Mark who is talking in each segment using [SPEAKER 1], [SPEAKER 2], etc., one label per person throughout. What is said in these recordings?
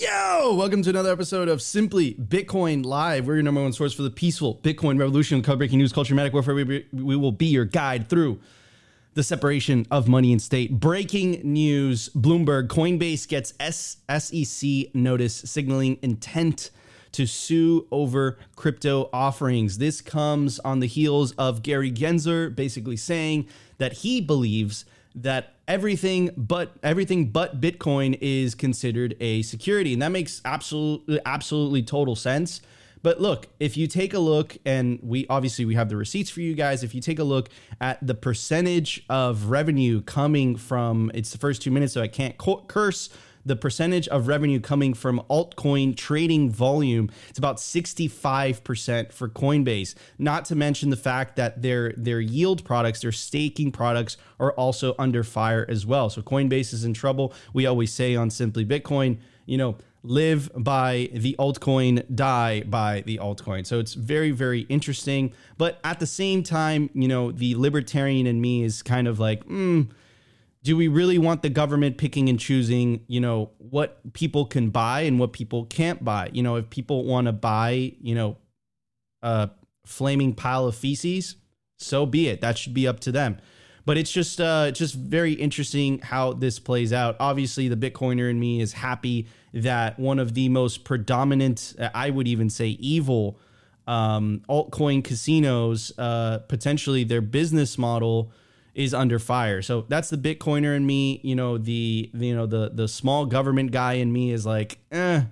[SPEAKER 1] Yo, welcome to another episode of Simply Bitcoin Live. We're your number one source for the peaceful Bitcoin revolution, code breaking news, culture, memetic warfare. We, we will be your guide through the separation of money and state. Breaking news Bloomberg Coinbase gets SEC notice signaling intent to sue over crypto offerings. This comes on the heels of Gary Gensler basically saying that he believes that everything but everything but Bitcoin is considered a security, and that makes absolutely absolutely total sense. But look, if you take a look, and we obviously we have the receipts for you guys. If you take a look at the percentage of revenue coming from, it's the first two minutes, so I can't curse the percentage of revenue coming from altcoin trading volume it's about 65% for coinbase not to mention the fact that their their yield products their staking products are also under fire as well so coinbase is in trouble we always say on simply bitcoin you know live by the altcoin, die by the altcoin. So it's very, very interesting. But at the same time, you know, the libertarian in me is kind of like, hmm, do we really want the government picking and choosing, you know, what people can buy and what people can't buy? You know, if people want to buy, you know, a flaming pile of feces, so be it. That should be up to them. But it's just uh just very interesting how this plays out. Obviously, the Bitcoiner in me is happy that one of the most predominant, I would even say evil um, altcoin casinos, uh, potentially their business model is under fire. So that's the Bitcoiner in me. You know, the, you know the the small government guy in me is like, eh,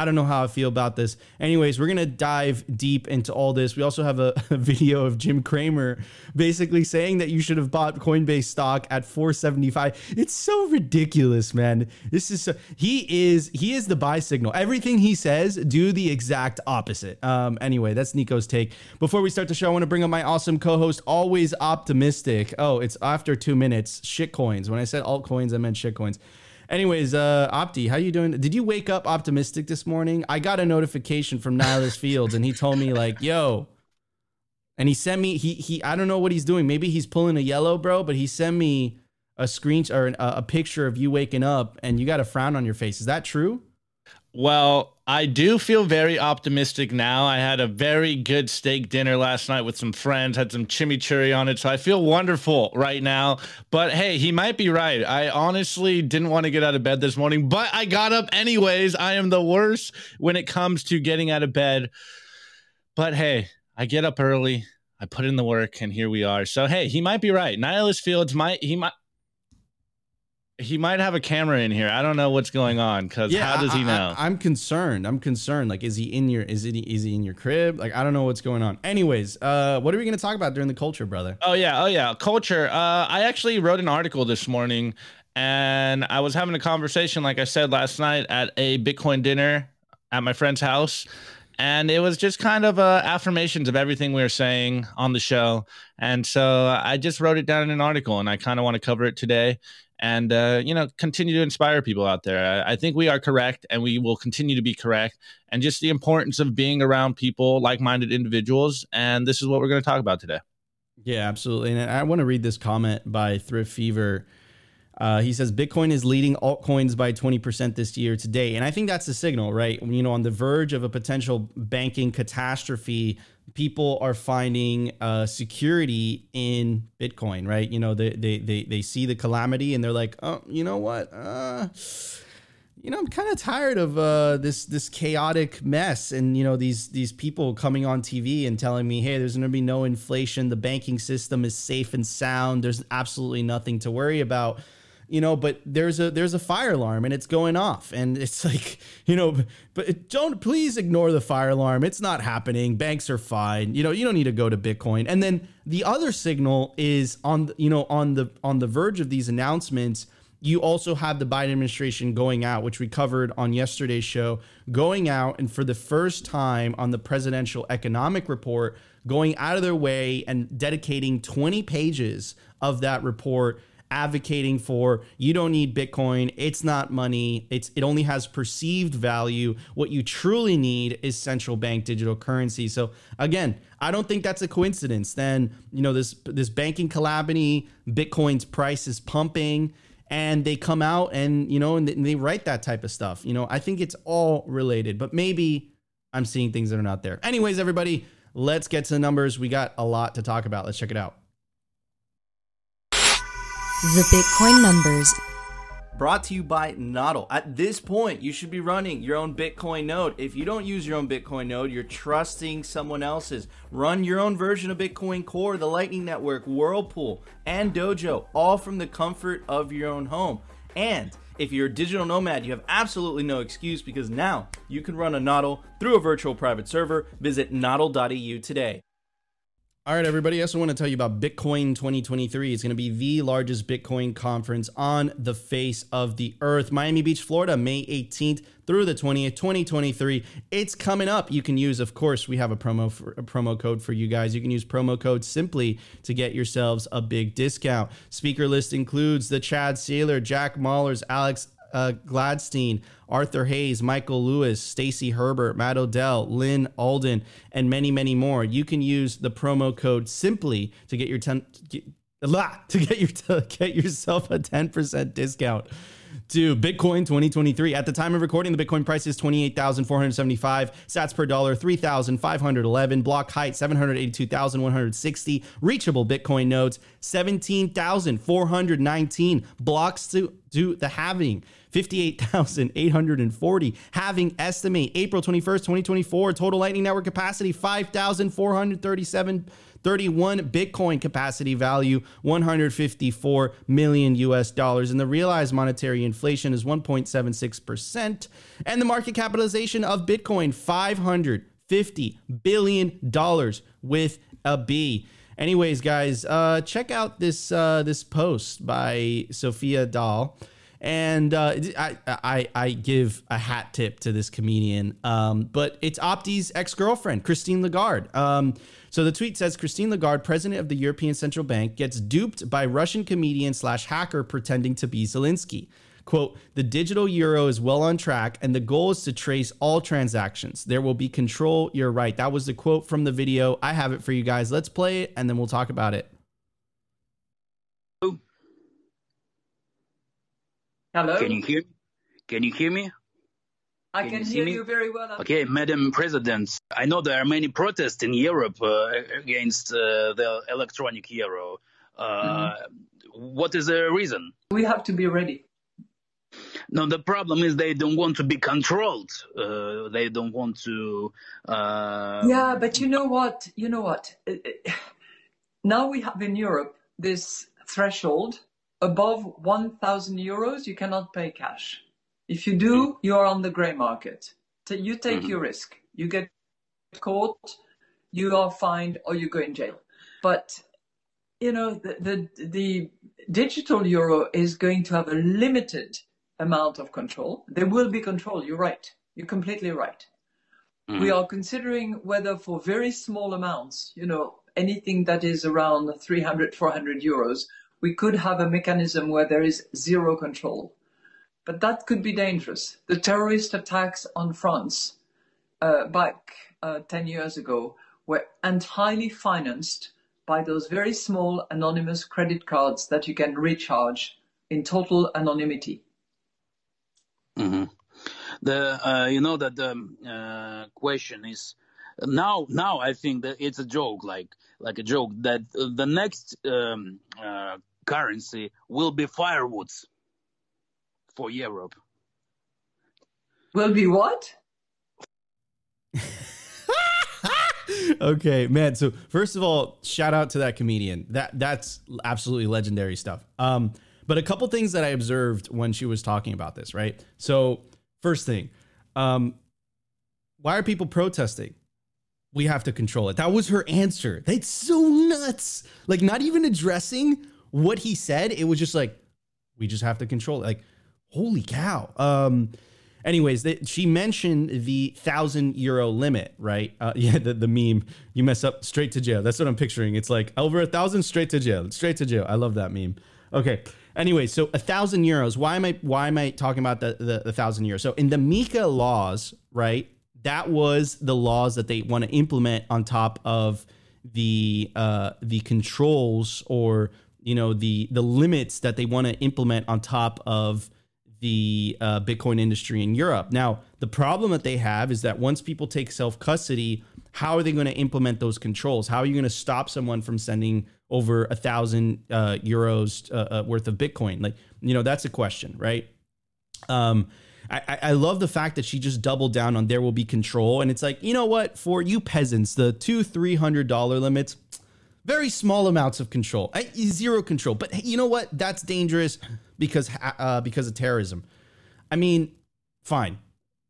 [SPEAKER 1] I don't know how I feel about this. Anyways, we're gonna dive deep into all this. We also have a, a, video of Jim Cramer basically saying that you should have bought Coinbase stock at 475. It's so ridiculous, man. This is so, he is he is the buy signal. Everything he says, do the exact opposite. Um, anyway, that's Nico's take. Before we start the show, I want to bring up my awesome co-host, always optimistic. Oh, it's after two minutes. Shitcoins. When I said altcoins, I meant shitcoins. Anyways, uh, Opti, how you doing? Did you wake up optimistic this morning? I got a notification from Nihilus Fields, and he told me like, "Yo," and he sent me he he I don't know what he's doing. Maybe he's pulling a yellow, bro. But he sent me a screen or a, a picture of you waking up, and you got a frown on your face. Is that true?
[SPEAKER 2] Well, I do feel very optimistic now. I had a very good steak dinner last night with some friends, had some chimichurri on it. So I feel wonderful right now. But hey, he might be right. I honestly didn't want to get out of bed this morning, but I got up anyways. I am the worst when it comes to getting out of bed. But hey, I get up early. I put in the work and here we are. So hey, he might be right. Nihilus Fields might he might he might have a camera in here. I don't know what's going on because yeah, how does he know?
[SPEAKER 1] I, am concerned. I'm concerned. Like, is he in your? Is it? Is he in your crib? Like, I don't know what's going on. Anyways, uh, what are we going to talk about during the culture, brother?
[SPEAKER 2] Oh yeah, oh yeah, culture. Uh, I actually wrote an article this morning, and I was having a conversation, like I said last night, at a Bitcoin dinner at my friend's house. And it was just kind of uh, affirmations of everything we were saying on the show. And so I just wrote it down in an article and I kind of want to cover it today and uh, you know continue to inspire people out there. I, I, think we are correct, and we will continue to be correct. And just the importance of being around people, like-minded individuals, and this is what we're going to talk about today.
[SPEAKER 1] Yeah, absolutely. And I want to read this comment by Thrift Fever. Uh, he says Bitcoin is leading altcoins by 20% this year today. And I think that's a signal, right? You know, on the verge of a potential banking catastrophe, people are finding uh, security in Bitcoin, right? You know, they, they, they, they see the calamity and they're like, oh, you know what? Uh, you know, I'm kind of tired of uh, this this chaotic mess, and you know these these people coming on TV and telling me, "Hey, there's going to be no inflation. The banking system is safe and sound. There's absolutely nothing to worry about." You know but there's a there's a fire alarm and it's going off. And it's like you know but don't please ignore the fire alarm. It's not happening. Banks are fine. You know you don't need to go to bitcoin. And then the other signal is on you know on the on the verge of these announcements you also have the Biden administration going out, which we covered on yesterday's show, going out and for the first time on the presidential economic report, going out of their way and dedicating 20 pages of that report advocating for you don't need bitcoin it's not money it's it only has perceived value what you truly need is central bank digital currency so again i don't think that's a coincidence then you know this this banking calamity bitcoin's price is pumping and they come out and you know and they write that type of stuff. You know, I think it's all related, but maybe I'm seeing things that are not there. Anyways, everybody, let's get to the numbers. We got a lot to talk about. Let's check it out.
[SPEAKER 3] The Bitcoin numbers
[SPEAKER 1] brought to you by Nodl. At this point, you should be running your own Bitcoin node. If you don't use your own Bitcoin node, you're trusting someone else's. Run your own version of Bitcoin Core, the Lightning Network, Whirlpool, and Dojo, all from the comfort of your own home. And if you're a digital nomad, you have absolutely no excuse because now you can run a Nodl through a virtual private server. Visit nodl.eu today. All right, everybody. I also want to tell you about Bitcoin 2023. It's going to be the largest Bitcoin conference on the face of the earth. Miami Beach, Florida, May 18th through the 20th, 2023. It's coming up. You can use, of course, we have a promo for, a promo code for you guys. You can use promo code simply to get yourselves a big discount. Speaker list includes the Chad Saylor, Jack Mallers, Alex uh, Gladstein, Arthur Hayes, Michael Lewis, Stacy Herbert, Matt Odell, Lynn Alden, and many, many more. You can use the promo code simply to get your 10 to get your to get yourself a 10% discount to Bitcoin 2023. At the time of recording, the Bitcoin price is 28,475 sats per dollar, 3,511 block height, 782,160 reachable Bitcoin nodes, 17,419 blocks to do the halving. 58,840. Halving estimate April 21st, 2024. Total Lightning Network capacity 5,437. 31 Bitcoin capacity value, 154 million US dollars. And the realized monetary inflation is 1.76%. And the market capitalization of Bitcoin, $550 billion with a B. Anyways, guys, uh, check out this uh, this post by Sophia Dahl and uh, I, I I give a hat tip to this comedian. Um, but it's Opti's ex girlfriend, Christine Lagarde. Um, so the tweet says Christine Lagarde, president of the European Central Bank, gets duped by Russian comedian slash hacker pretending to be Zelensky. Quote, the digital euro is well on track, and the goal is to trace all transactions. There will be control. You're right. That was the quote from the video. I have it for you guys. Let's play it, and then we'll talk about it.
[SPEAKER 4] Hello.
[SPEAKER 5] Can you hear? Can you hear me?
[SPEAKER 4] I can, can you hear me? you very well.
[SPEAKER 5] Okay, Madam President, I know there are many protests in Europe uh, against uh, the electronic euro. Uh, mm-hmm. what is the reason?
[SPEAKER 4] We have to be ready.
[SPEAKER 5] No, the problem is they don't want to be controlled. Uh, they don't want to. Uh,
[SPEAKER 4] yeah, but you know what? You know what? Now we have in Europe this threshold above 1,000 euros, you cannot pay cash. If you do, you are on the gray market. You take mm-hmm. your risk. You get caught, you are fined, or you go in jail. But you know the, the the digital euro is going to have a limited amount of control. There will be control. You're right. You're completely right. Mm-hmm. We are considering whether for very small amounts, you know, anything that is around 300, 400 euros, we could have a mechanism where there is zero control. But that could be dangerous. The terrorist attacks on France uh, back uh, 10 years ago were entirely financed by those very small anonymous credit cards that you can recharge in total anonymity.
[SPEAKER 5] Mm-hmm. The uh, you know that the uh, question is now now I think that it's a joke like like a joke that the next um, uh, currency will be firewoods for Europe.
[SPEAKER 4] Will be what?
[SPEAKER 1] okay, man. So first of all, shout out to that comedian. That that's absolutely legendary stuff. Um, but a couple things that I observed when she was talking about this, right? So first thing, um, why are people protesting? We have to control it. That was her answer. That's so nuts. Like not even addressing what he said, it was just like, we just have to control it. Like, holy cow. Um, anyways, the, she mentioned the thousand euro limit, right? Uh, yeah, the, the meme, you mess up straight to jail. That's what I'm picturing. It's like over a thousand straight to jail, straight to jail. I love that meme. Okay. Anyway, so a thousand euros. Why am I why am I talking about the, the, the thousand euros? So in the MiCA laws, right? That was the laws that they want to implement on top of the uh, the controls or you know the the limits that they want to implement on top of the uh, Bitcoin industry in Europe. Now, the problem that they have is that once people take self custody, how are they going to implement those controls? How are you going to stop someone from sending over a thousand uh, euros uh, uh, worth of Bitcoin? Like, you know, that's a question, right? Um, I, I love the fact that she just doubled down on there will be control, and it's like, you know what? For you peasants, the two three hundred dollar limits, very small amounts of control, zero control. But you know what? That's dangerous because uh, because of terrorism. I mean, fine,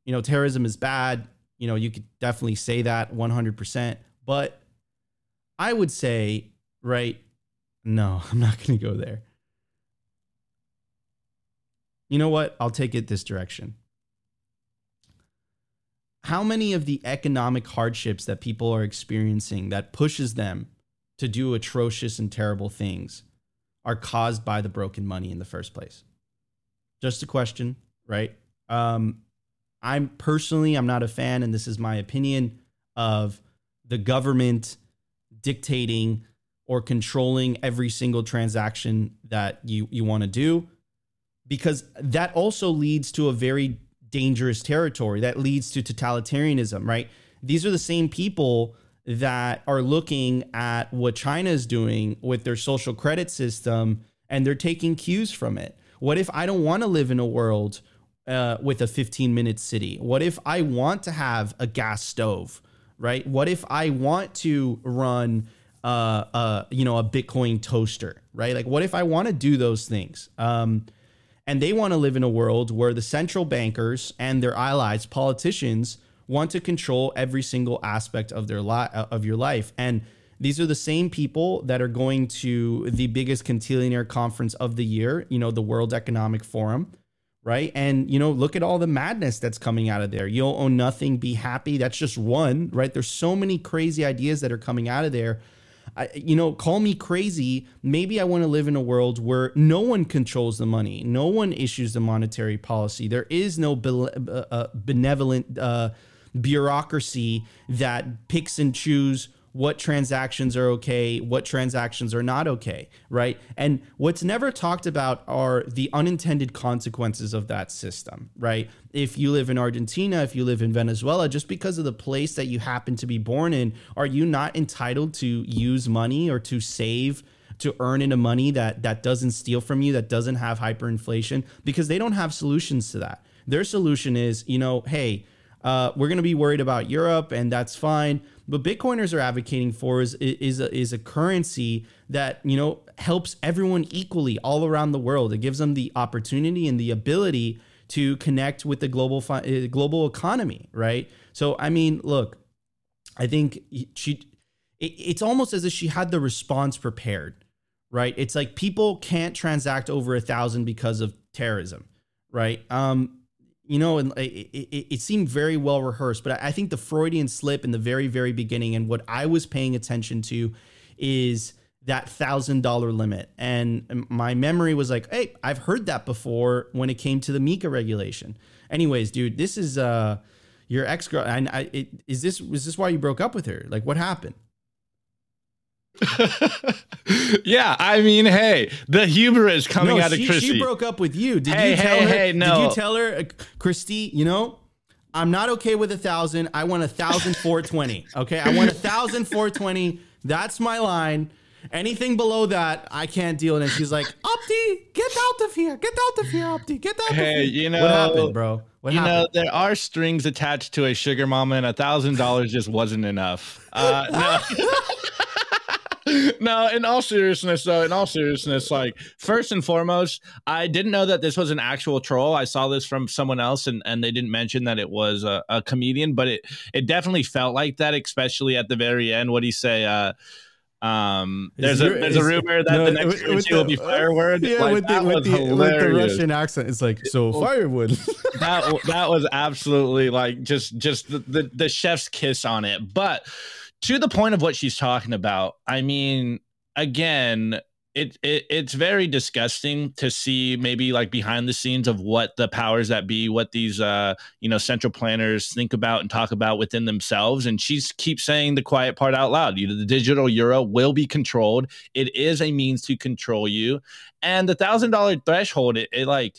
[SPEAKER 1] you know, terrorism is bad. You know, you could definitely say that 100%. But I would say, right, no, I'm not going to go there. You know what? I'll take it this direction. How many of the economic hardships that people are experiencing that pushes them to do atrocious and terrible things are caused by the broken money in the first place? Just a question, right? Um, I'm personally, I'm not a fan, and this is my opinion of the government dictating or controlling every single transaction that you you want to do because that also leads to a very dangerous territory that leads to totalitarianism right these are the same people that are looking at what China is doing with their social credit system and they're taking cues from it what if I don't want to live in a world uh, with a 15 minute city? What if I want to have a gas stove, right? What if I want to run, uh, uh, you know, a Bitcoin toaster, right? Like, what if I want to do those things? Um, and they want to live in a world where the central bankers and their allies, politicians, want to control every single aspect of their li- of your life. And these are the same people that are going to the biggest cantillionaire conference of the year, you know, the World Economic Forum right? And you know, look at all the madness that's coming out of there. You'll own nothing, be happy. That's just one, right? There's so many crazy ideas that are coming out of there. I, you know, call me crazy. Maybe I want to live in a world where no one controls the money, no one issues the monetary policy. There is no be- uh, uh, benevolent uh, bureaucracy that picks and chooses what transactions are okay, what transactions are not okay, right? And what's never talked about are the unintended consequences of that system, right? If you live in Argentina, if you live in Venezuela, just because of the place that you happen to be born in, are you not entitled to use money or to save? to earn into money that that doesn't steal from you that doesn't have hyperinflation because they don't have solutions to that their solution is you know hey uh, we're going to be worried about Europe, and that's fine. But Bitcoiners are advocating for is is a, is a currency that you know helps everyone equally all around the world. It gives them the opportunity and the ability to connect with the global fi- uh, global economy, right? So I mean, look, I think she. It's almost as if she had the response prepared, right? It's like people can't transact over a thousand because of terrorism, right? Um, you know, and it, it, it, seemed very well rehearsed. But I think the Freudian slip in the very, very beginning, and what I was paying attention to, is that thousand dollar limit. And my memory was like, hey, I've heard that before when it came to the MiCA regulation. Anyways, dude, this is uh your ex girl. And I, it, is this was this why you broke up with her? Like, what happened?
[SPEAKER 2] yeah, I mean, hey, the humor is coming no, out
[SPEAKER 1] she,
[SPEAKER 2] of Christy.
[SPEAKER 1] She broke up with you. Did
[SPEAKER 2] hey,
[SPEAKER 1] you tell
[SPEAKER 2] hey,
[SPEAKER 1] her?
[SPEAKER 2] Hey, no.
[SPEAKER 1] Did you tell her, uh, Christy? You know, I'm not okay with a thousand. I want a thousand four twenty. Okay, I want a thousand four twenty. That's my line. Anything below that, I can't deal with. And she's like, Opti, get out of here. Get out of here, Opti. Get out
[SPEAKER 2] hey,
[SPEAKER 1] of here.
[SPEAKER 2] you know
[SPEAKER 1] what happened, bro? What
[SPEAKER 2] you
[SPEAKER 1] happened?
[SPEAKER 2] know, there are strings attached to a sugar mama, and a thousand dollars just wasn't enough. Uh, no. no, in all seriousness, though, in all seriousness, like first and foremost, I didn't know that this was an actual troll. I saw this from someone else, and, and they didn't mention that it was a, a comedian, but it it definitely felt like that, especially at the very end. What do you say? Uh, um, there's a there's a rumor that no, the next currency will be firewood.
[SPEAKER 1] Yeah,
[SPEAKER 2] like,
[SPEAKER 1] with, the, with, the, with, the, Russian accent, it's like so firewood.
[SPEAKER 2] that that was absolutely like just just the, the the chef's kiss on it, but to the point of what she's talking about, I mean, again, it, it it's very disgusting to see maybe like behind the scenes of what the powers that be what these uh you know central planners think about and talk about within themselves. And she keeps saying the quiet part out loud. You know the digital euro will be controlled. It is a means to control you. And the thousand dollar threshold it, it like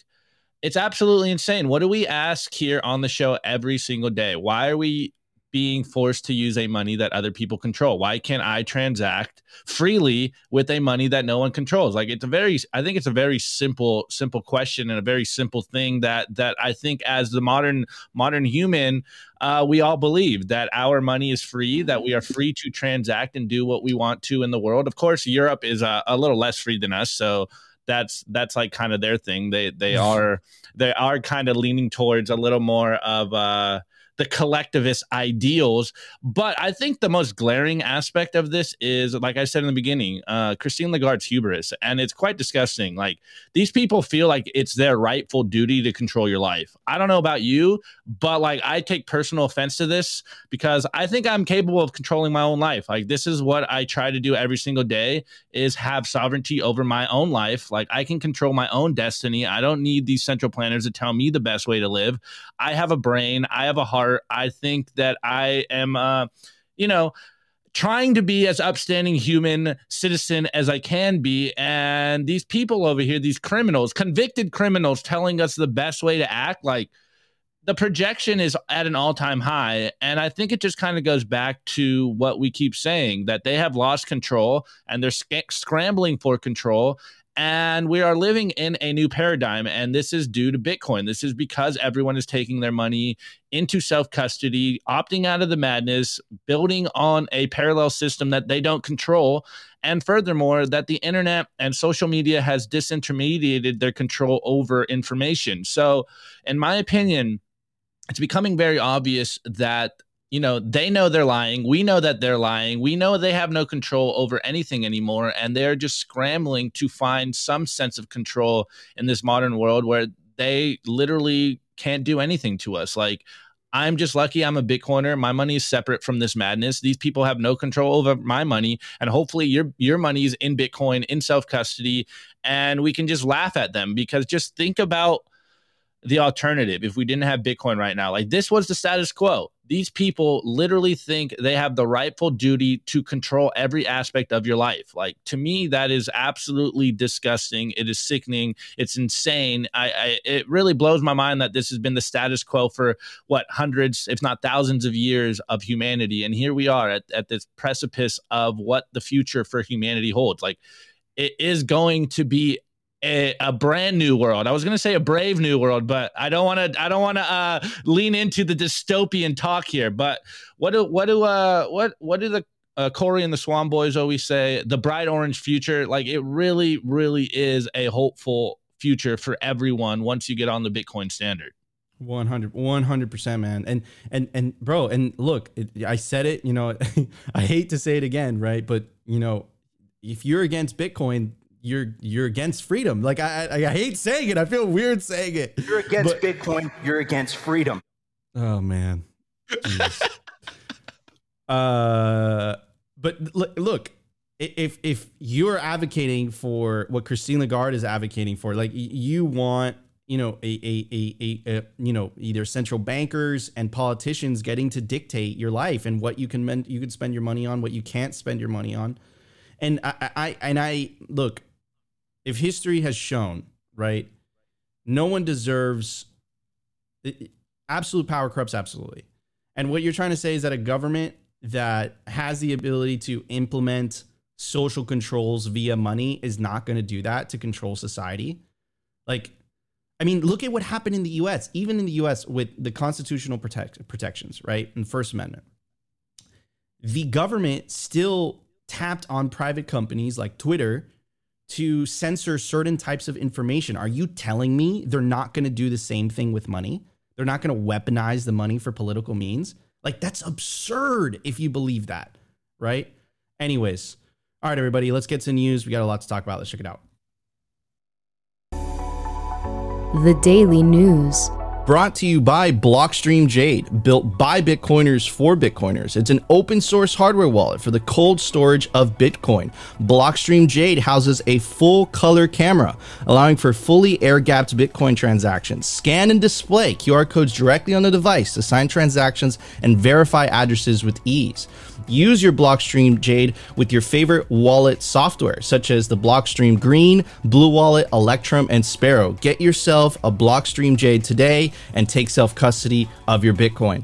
[SPEAKER 2] it's absolutely insane. What do we ask here on the show every single day? Why are we being forced to use a money that other people control? Why can't I transact freely with a money that no one controls? Like it's a very I think it's a very simple simple question and a very simple thing that that I think as the modern modern human uh, we all believe that our money is free, that we are free to transact and do what we want to in the world. Of course, Europe is a, a little less free than us, so that's that's like kind of their thing. They they are they are kind of leaning towards a little more of uh the collectivist ideals. But I think the most glaring aspect of this is, like I said in the beginning, uh, Christine Lagarde's hubris, and it's quite disgusting. Like these people feel like it's their rightful duty to control your life. I don't know about you, but like I take personal offense to this because I think I'm capable of controlling my own life. Like this is what I try to do every single day is have sovereignty over my own life. Like I can control my own destiny. I don't need these central planners to tell me the best way to live. I have a brain. I have a heart I think that I am, uh, you know, trying to be as upstanding human citizen as I can be. And these people over here, these criminals, convicted criminals, telling us the best way to act, like the projection is at an all-time high and i think it just kind of goes back to what we keep saying that they have lost control and they're sc- scrambling for control and we are living in a new paradigm. And this is due to Bitcoin. This is because everyone is taking their money into self custody, opting out of the madness, building on a parallel system that they don't control. And furthermore, that the internet and social media has disintermediated their control over information. So, in my opinion, it's becoming very obvious that you know, they know they're lying. We know that they're lying. We know they have no control over anything anymore. And they're just scrambling to find some sense of control in this modern world where they literally can't do anything to us. Like, I'm just lucky I'm a Bitcoiner. My money is separate from this madness. These people have no control over my money. And hopefully your your money is in Bitcoin, in self-custody, and we can just laugh at them because just think about the alternative if we didn't have Bitcoin right now. Like this was the status quo. These people literally think they have the rightful duty to control every aspect of your life. Like to me, that is absolutely disgusting. It is sickening. It's insane. I, I it really blows my mind that this has been the status quo for what hundreds, if not thousands, of years of humanity, and here we are at, at this precipice of what the future for humanity holds. Like it is going to be a, a, brand new world. I was going to say a brave new world, but I don't want to. I don't want to uh, lean into the dystopian talk here. But what do what do uh what what do the uh, Corey and the Swan Boys always say? The bright orange future. Like it really, really is a hopeful future for everyone once you get on the Bitcoin standard.
[SPEAKER 1] 100 100% man and and and bro and look it, i said it you know i hate to say it again right but you know if you're against bitcoin you're you're against freedom. Like I, I, I hate saying it. I feel weird saying it.
[SPEAKER 6] You're against but, Bitcoin. You're against freedom.
[SPEAKER 1] Oh man. uh, but look, look, if if you're advocating for what Christine Lagarde is advocating for, like you want you know a, a, a, a, you know either central bankers and politicians getting to dictate your life and what you can men- you can spend your money on what you can't spend your money on and I, I and I look if history has shown, right, no one deserves absolute power corrupts absolutely. And what you're trying to say is that a government that has the ability to implement social controls via money is not going to do that to control society. Like, I mean, look at what happened in the US, even in the US with the constitutional protect, protections, right? And First Amendment. The government still tapped on private companies like Twitter to censor certain types of information. Are you telling me they're not going to do the same thing with money? They're not going to weaponize the money for political means? Like, that's absurd if you believe that, right? Anyways, all right, everybody, let's get to news. We got a lot to talk about. Let's check it out.
[SPEAKER 3] The Daily News.
[SPEAKER 1] Brought to you by Blockstream Jade, built by Bitcoiners for Bitcoiners. It's an open source hardware wallet for the cold storage of Bitcoin. Blockstream Jade houses a full color camera, allowing for fully air gapped Bitcoin transactions. Scan and display QR codes directly on the device to sign transactions and verify addresses with ease. Use your Blockstream Jade with your favorite wallet software, such as the Blockstream Green, Blue Wallet, Electrum, and Sparrow. Get yourself a Blockstream Jade today and take self custody of your Bitcoin.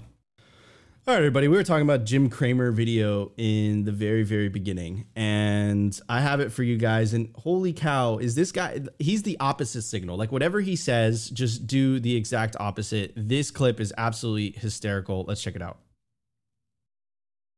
[SPEAKER 1] All right, everybody. We were talking about Jim Cramer video in the very, very beginning, and I have it for you guys. And holy cow, is this guy? He's the opposite signal. Like whatever he says, just do the exact opposite. This clip is absolutely hysterical. Let's check it out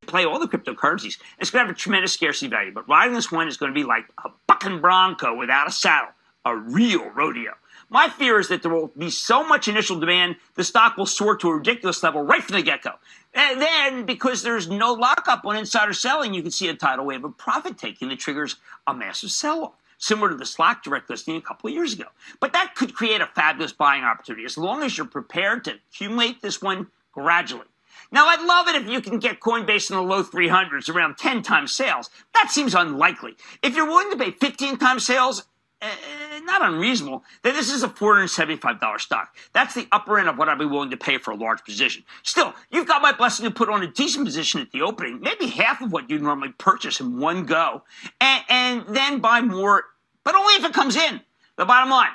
[SPEAKER 7] play all the cryptocurrencies. It's going to have a tremendous scarcity value, but riding this one is going to be like a bucking bronco without a saddle, a real rodeo. My fear is that there will be so much initial demand, the stock will soar to a ridiculous level right from the get go. And then, because there's no lockup on insider selling, you can see a tidal wave of profit taking that triggers a massive sell off, similar to the Slack direct listing a couple of years ago. But that could create a fabulous buying opportunity as long as you're prepared to accumulate this one gradually. Now, I'd love it if you can get Coinbase in the low 300s, around 10 times sales. That seems unlikely. If you're willing to pay 15 times sales, uh, not unreasonable, then this is a $475 stock. That's the upper end of what I'd be willing to pay for a large position. Still, you've got my blessing to put on a decent position at the opening, maybe half of what you normally purchase in one go, and, and then buy more, but only if it comes in. The bottom line,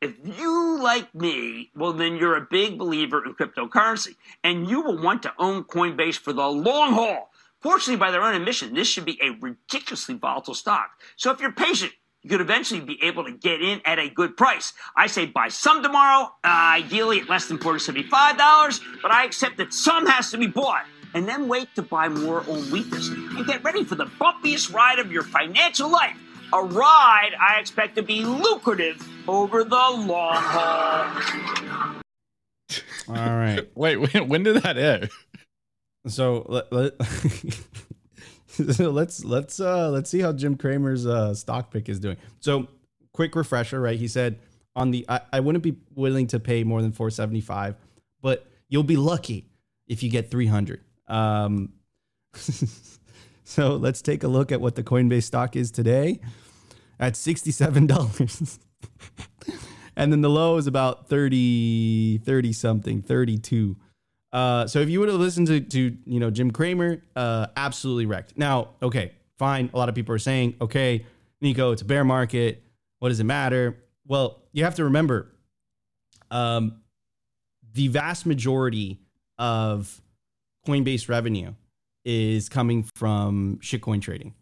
[SPEAKER 7] if you, like me, well, then you're a big believer in cryptocurrency and you will want to own Coinbase for the long haul. Fortunately, by their own admission, this should be a ridiculously volatile stock. So if you're patient, you could eventually be able to get in at a good price. I say buy some tomorrow, uh, ideally at less than $475, but I accept that some has to be bought. And then wait to buy more on weakness and get ready for the bumpiest ride of your financial life a ride I expect to be lucrative over the long haul.
[SPEAKER 1] All right.
[SPEAKER 2] Wait, when did that end?
[SPEAKER 1] So let, let so let's let's uh let's see how Jim Cramer's uh stock pick is doing. So quick refresher, right? He said on the I, I wouldn't be willing to pay more than 475, but you'll be lucky if you get 300. Um So let's take a look at what the Coinbase stock is today at $67. And then the low is about 30, 30 something, 32. Uh, so if you would have listened to, to you know Jim Cramer, uh, absolutely wrecked. Now, okay, fine. A lot of people are saying, okay, Nico, it's a bear market. What does it matter? Well, you have to remember, um, the vast majority of Coinbase revenue is coming from shitcoin trading.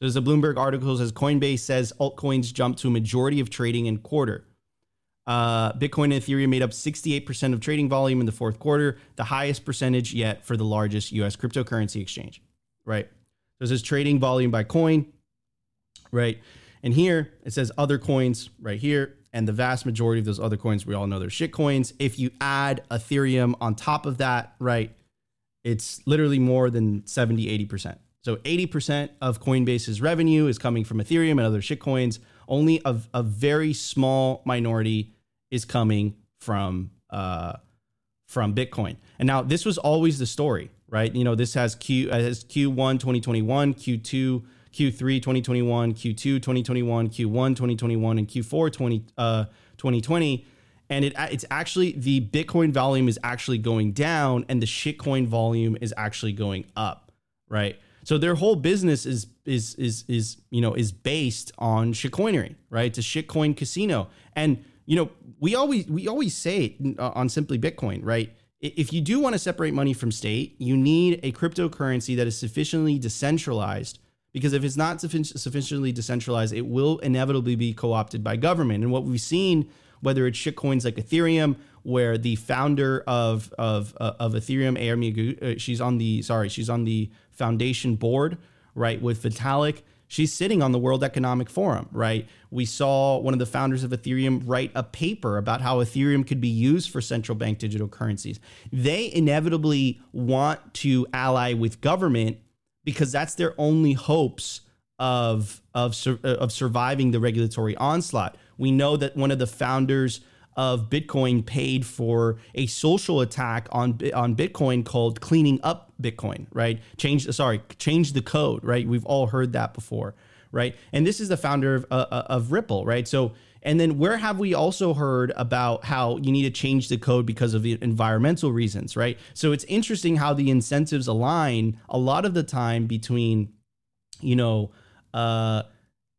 [SPEAKER 1] There's a Bloomberg article says Coinbase says altcoins jumped to a majority of trading in quarter. Uh, Bitcoin and Ethereum made up 68% of trading volume in the fourth quarter, the highest percentage yet for the largest US cryptocurrency exchange, right? So this is trading volume by coin, right? And here it says other coins right here. And the vast majority of those other coins, we all know they're shit coins. If you add Ethereum on top of that, right, it's literally more than 70, 80%. So 80% of Coinbase's revenue is coming from Ethereum and other shitcoins. Only a, a very small minority is coming from uh, from Bitcoin. And now this was always the story, right? You know, this has Q has Q1 2021, Q2, Q3 2021, Q2 2021, Q1 2021, and Q4 20, uh, 2020 and it it's actually the Bitcoin volume is actually going down, and the shitcoin volume is actually going up, right? So their whole business is is is is you know is based on shitcoinery, right? It's a shitcoin casino, and you know we always we always say it uh, on Simply Bitcoin, right? If you do want to separate money from state, you need a cryptocurrency that is sufficiently decentralized. Because if it's not sufficiently decentralized, it will inevitably be co-opted by government. And what we've seen whether it's shitcoins like Ethereum, where the founder of of uh, of Ethereum, Amy, uh, she's on the sorry, she's on the foundation board, right, with Vitalik. She's sitting on the World Economic Forum, right? We saw one of the founders of Ethereum write a paper about how Ethereum could be used for central bank digital currencies. They inevitably want to ally with government because that's their only hopes of of of surviving the regulatory onslaught. We know that one of the founders of Bitcoin paid for a social attack on on Bitcoin called cleaning up Bitcoin, right? Change sorry, change the code, right? We've all heard that before, right? And this is the founder of uh, uh of Ripple, right? So and then where have we also heard about how you need to change the code because of environmental reasons, right? So it's interesting how the incentives align a lot of the time between you know, uh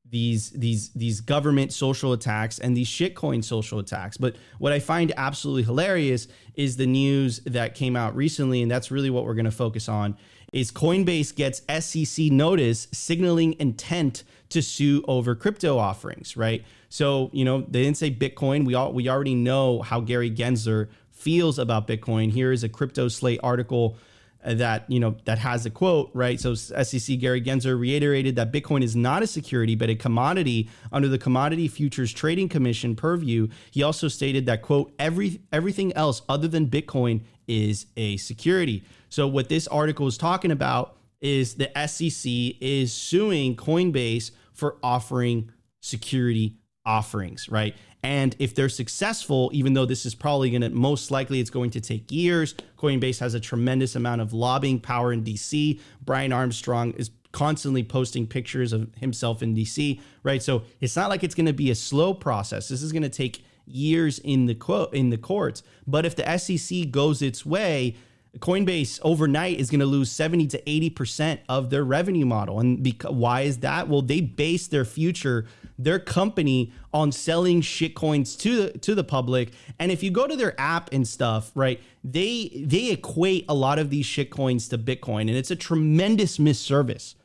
[SPEAKER 1] these these these government social attacks and these shitcoin social attacks. But what I find absolutely hilarious is the news that came out recently, and that's really what we're going to focus on. Is Coinbase gets SEC notice signaling intent to sue over crypto offerings, right? So you know they didn't say Bitcoin. We all we already know how Gary Gensler feels about Bitcoin. Here is a crypto slate article that you know that has a quote right? So sec gary gensler reiterated that bitcoin is not a security but a commodity under the commodity futures trading commission purview. He also stated that quote every everything else other than bitcoin is a security. So what this article is talking about is the sec is suing coinbase for offering security offerings right and if they're successful, even though this is probably going to most likely it's going to take years, Coinbase has a tremendous amount of lobbying power in DC. Brian Armstrong is constantly posting pictures of himself in DC, right? So it's not like it's going to be a slow process. This is going to take years in the quote in the courts. But if the SEC goes its way, Coinbase overnight is going to lose 70 to 80% of their revenue model. And because, why is that? Well, they base their future, their company on selling shit coins to the, to the public. And if you go to their app and stuff, right, they they equate a lot of these shit coins to Bitcoin and it's a tremendous misservice.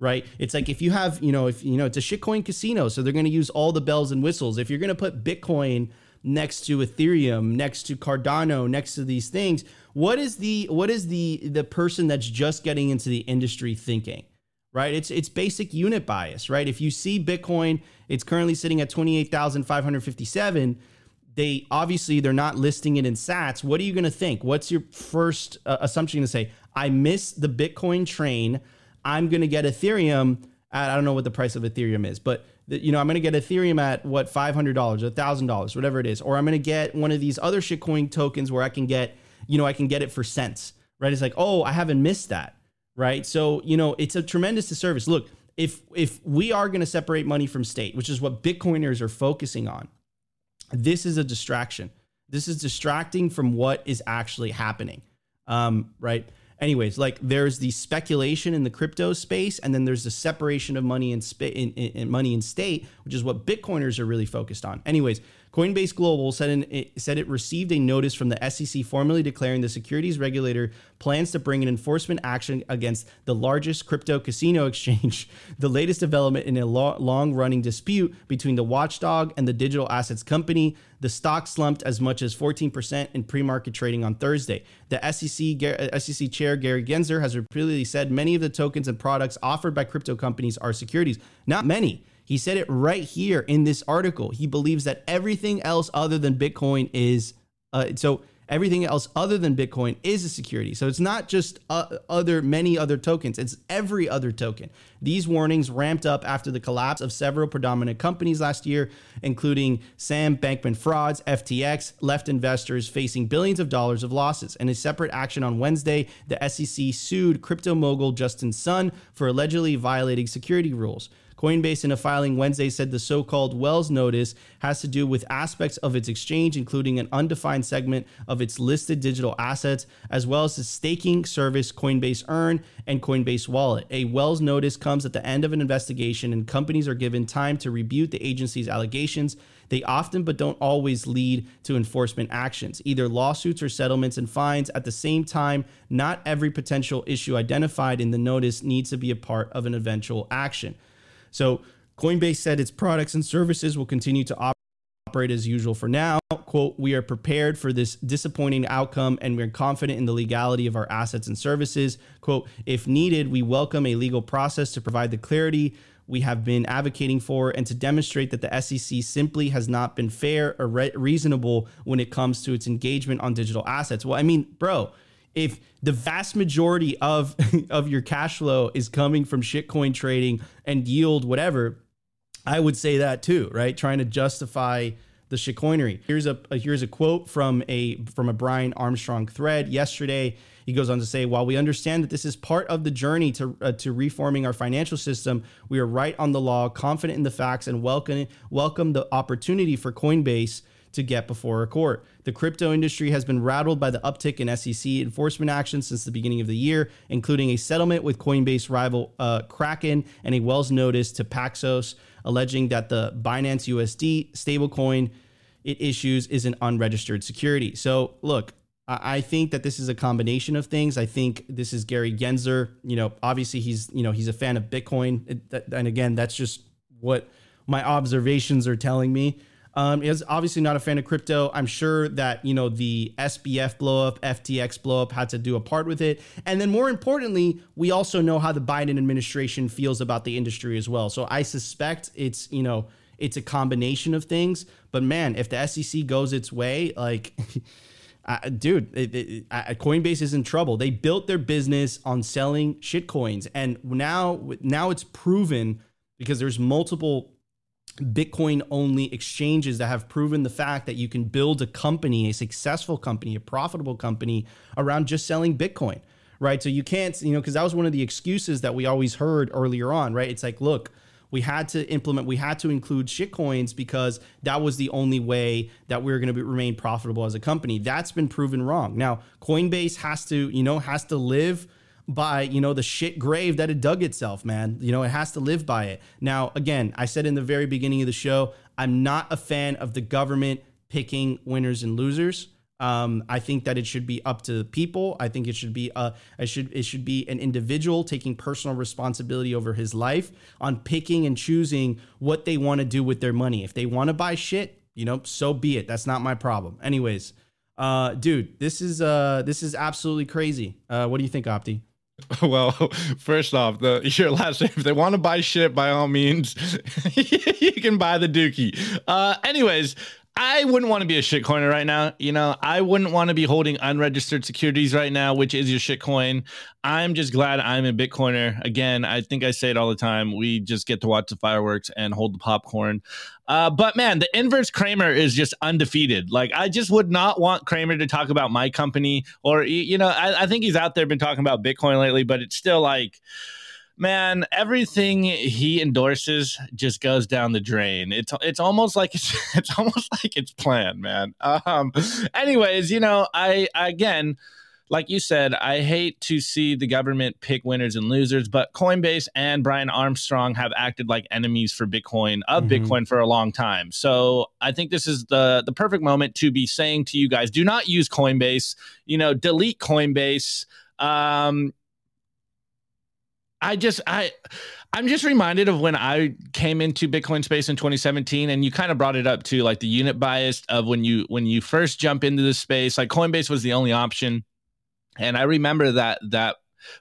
[SPEAKER 1] Right? It's like if you have, you know, if you know, it's a shitcoin casino, so they're going to use all the bells and whistles. If you're going to put Bitcoin next to Ethereum, next to Cardano, next to these things, what is the what is the the person that's just getting into the industry thinking? Right? It's it's basic unit bias, right? If you see Bitcoin, it's currently sitting at 28,557, they obviously they're not listing it in sats. What are you going to think? What's your first uh, assumption to say? I miss the Bitcoin train. I'm going to get Ethereum at I don't know what the price of Ethereum is, but you know, I'm going to get Ethereum at what $500, $1,000, whatever it is, or I'm going to get one of these other shitcoin tokens where I can get you know, I can get it for cents, right? It's like, oh, I haven't missed that, right? So, you know, it's a tremendous disservice. Look, if if we are going to separate money from state, which is what Bitcoiners are focusing on, this is a distraction. This is distracting from what is actually happening, um, right? Anyways, like there's the speculation in the crypto space, and then there's the separation of money and, spa- in, in, in money and state, which is what Bitcoiners are really focused on. Anyways, Coinbase Global said, it eh, said it received a notice from the SEC formally declaring the securities regulator plans to bring an enforcement action against the largest crypto casino exchange, the latest development in a lo- long running dispute between the watchdog and the digital assets company. The stock slumped as much as 14% in pre market trading on Thursday. The SEC, eh, SEC chair Gary Gensler has repeatedly said many of the tokens and products offered by crypto companies are securities. Not many. He said it right here in this article. He believes that everything else other than Bitcoin is uh, so everything else other than Bitcoin is a security. So it's not just uh, other many other tokens, it's every other token. These warnings ramped up after the collapse of several predominant companies last year, including Sam Bankman Frauds, FTX, left investors facing billions of dollars of losses. In a separate action on Wednesday, the SEC sued crypto mogul Justin Sun for allegedly violating security rules. Coinbase, in a filing Wednesday, said the so called Wells notice has to do with aspects of its exchange, including an undefined segment of its listed digital assets, as well as the staking service Coinbase Earn and Coinbase Wallet. A Wells notice comes at the end of an investigation, and companies are given time to rebut the agency's allegations. They often, but don't always, lead to enforcement actions, either lawsuits or settlements and fines. At the same time, not every potential issue identified in the notice needs to be a part of an eventual action. So Coinbase said its products and services will continue to operate as usual for now. Quote, we are prepared for this disappointing outcome and we're confident in the legality of our assets and services. Quote, if needed, we welcome a legal process to provide the clarity we have been advocating for and to demonstrate that the SEC simply has not been fair or re- reasonable when it comes to its engagement on digital assets. Well, I mean, bro, if the vast majority of of your cash flow is coming from shitcoin trading and yield whatever i would say that too right trying to justify the shitcoinery. Here's a, a here's a quote from a from a Brian Armstrong thread yesterday. He goes on to say, while we understand that this is part of the journey to uh, to reforming our financial system, we are right on the law, confident in the facts, and welcome welcome the opportunity for Coinbase to get before a court. The crypto industry has been rattled by the uptick in SEC enforcement action since the beginning of the year, including a settlement with Coinbase rival uh, Kraken and a Wells notice to Paxos alleging that the Binance USD stablecoin it issues is an unregistered security. So, look, I think that this is a combination of things. I think this is Gary Gensler. You know, obviously he's you know he's a fan of Bitcoin, and again, that's just what my observations are telling me. Um, is obviously not a fan of crypto. I'm sure that you know the SBF blowup, FTX blowup had to do a part with it, and then more importantly, we also know how the Biden administration feels about the industry as well. So I suspect it's you know it's a combination of things. But man, if the SEC goes its way, like. Uh, dude, it, it, uh, Coinbase is in trouble. They built their business on selling shit coins, and now now it's proven because there's multiple Bitcoin only exchanges that have proven the fact that you can build a company, a successful company, a profitable company around just selling Bitcoin, right? So you can't, you know, because that was one of the excuses that we always heard earlier on, right? It's like, look, we had to implement, we had to include shitcoins because that was the only way that we were going to remain profitable as a company. That's been proven wrong. Now, Coinbase has to, you know, has to live by you know the shit grave that it dug itself man you know it has to live by it now again i said in the very beginning of the show i'm not a fan of the government picking winners and losers um, I think that it should be up to the people. I think it should be a, it should it should be an individual taking personal responsibility over his life on picking and choosing what they want to do with their money. If they want to buy shit, you know, so be it. That's not my problem. Anyways, uh, dude, this is uh, this is absolutely crazy. Uh, what do you think, Opti?
[SPEAKER 2] Well, first off, the your last name. If they want to buy shit, by all means, you can buy the Dookie. Uh, anyways, I wouldn't want to be a shitcoiner right now. You know, I wouldn't want to be holding unregistered securities right now, which is your shitcoin. I'm just glad I'm a Bitcoiner. Again, I think I say it all the time. We just get to watch the fireworks and hold the popcorn. Uh, but man, the inverse Cramer is just undefeated. Like, I just would not want Cramer to talk about my company or, you know, I, I think he's out there been talking about Bitcoin lately, but it's still like, man, everything he endorses just goes down the drain. It's it's almost like it's it's almost like it's planned, man. Um, anyways, you know, I again like you said, I hate to see the government pick winners and losers, but Coinbase and Brian Armstrong have acted like enemies for Bitcoin of mm-hmm. Bitcoin for a long time. So I think this is the the perfect moment to be saying to you guys, do not use Coinbase. You know, delete Coinbase. Um, I just I I'm just reminded of when I came into Bitcoin space in 2017 and you kind of brought it up too like the unit bias of when you when you first jump into the space like Coinbase was the only option. And I remember that that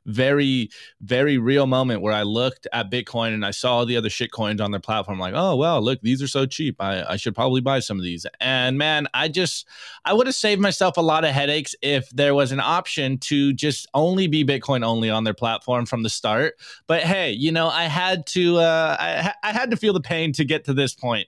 [SPEAKER 2] very very real moment where i looked at bitcoin and i saw the other shit coins on their platform. Like oh well look these are so cheap. I, I should probably buy some of these. And man i just i would have saved myself a lot of headaches if there was an option to just only be bitcoin only on their platform from the start. But hey you know i had to uh, I, I had to feel the pain to get to this point.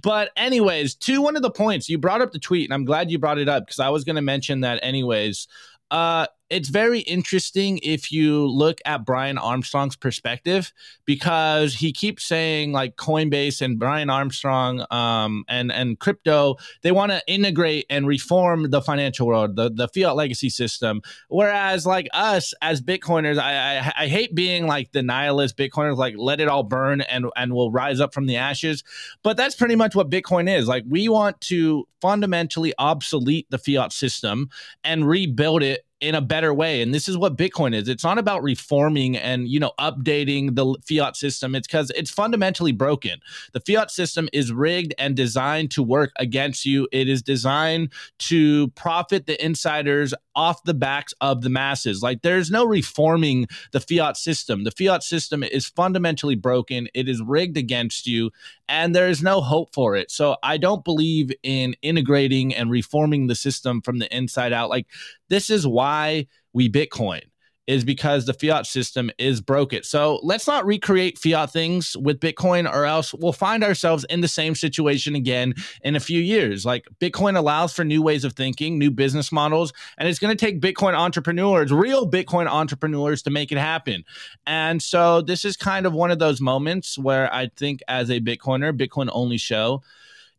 [SPEAKER 2] But anyways to one of the points you brought up the tweet and i'm glad you brought it up because i was going to mention that anyways. Uh it's very interesting if you look at Brian Armstrong's perspective because he keeps saying like Coinbase and Brian Armstrong um, and and crypto they want to integrate and reform the financial world the the fiat legacy system. Whereas like us as Bitcoiners I, I, I hate being like the nihilist Bitcoiners like let it all burn and and we'll rise up from the ashes. But that's pretty much what Bitcoin is. Like we want to fundamentally obsolete the fiat system and rebuild it in a better way and this is what bitcoin is. It's not about reforming and you know updating the fiat system. It's because it's fundamentally broken. The fiat system is rigged and designed to work against you. It is designed to profit the insiders off the backs of the masses. Like there's no reforming the fiat system. The fiat system is fundamentally broken. It is rigged against you and there is no hope for it. So i don't believe in integrating and reforming the system from the inside out. Like this is why we Bitcoin. is because the fiat system is broken. So let's not recreate fiat things with Bitcoin, or else we'll find ourselves in the same situation again in a few years. Like Bitcoin allows for new ways of thinking, new business models, and it's going to take Bitcoin entrepreneurs, real Bitcoin entrepreneurs, to make it happen. And so this is kind of one of those moments where I think, as a Bitcoiner, Bitcoin only show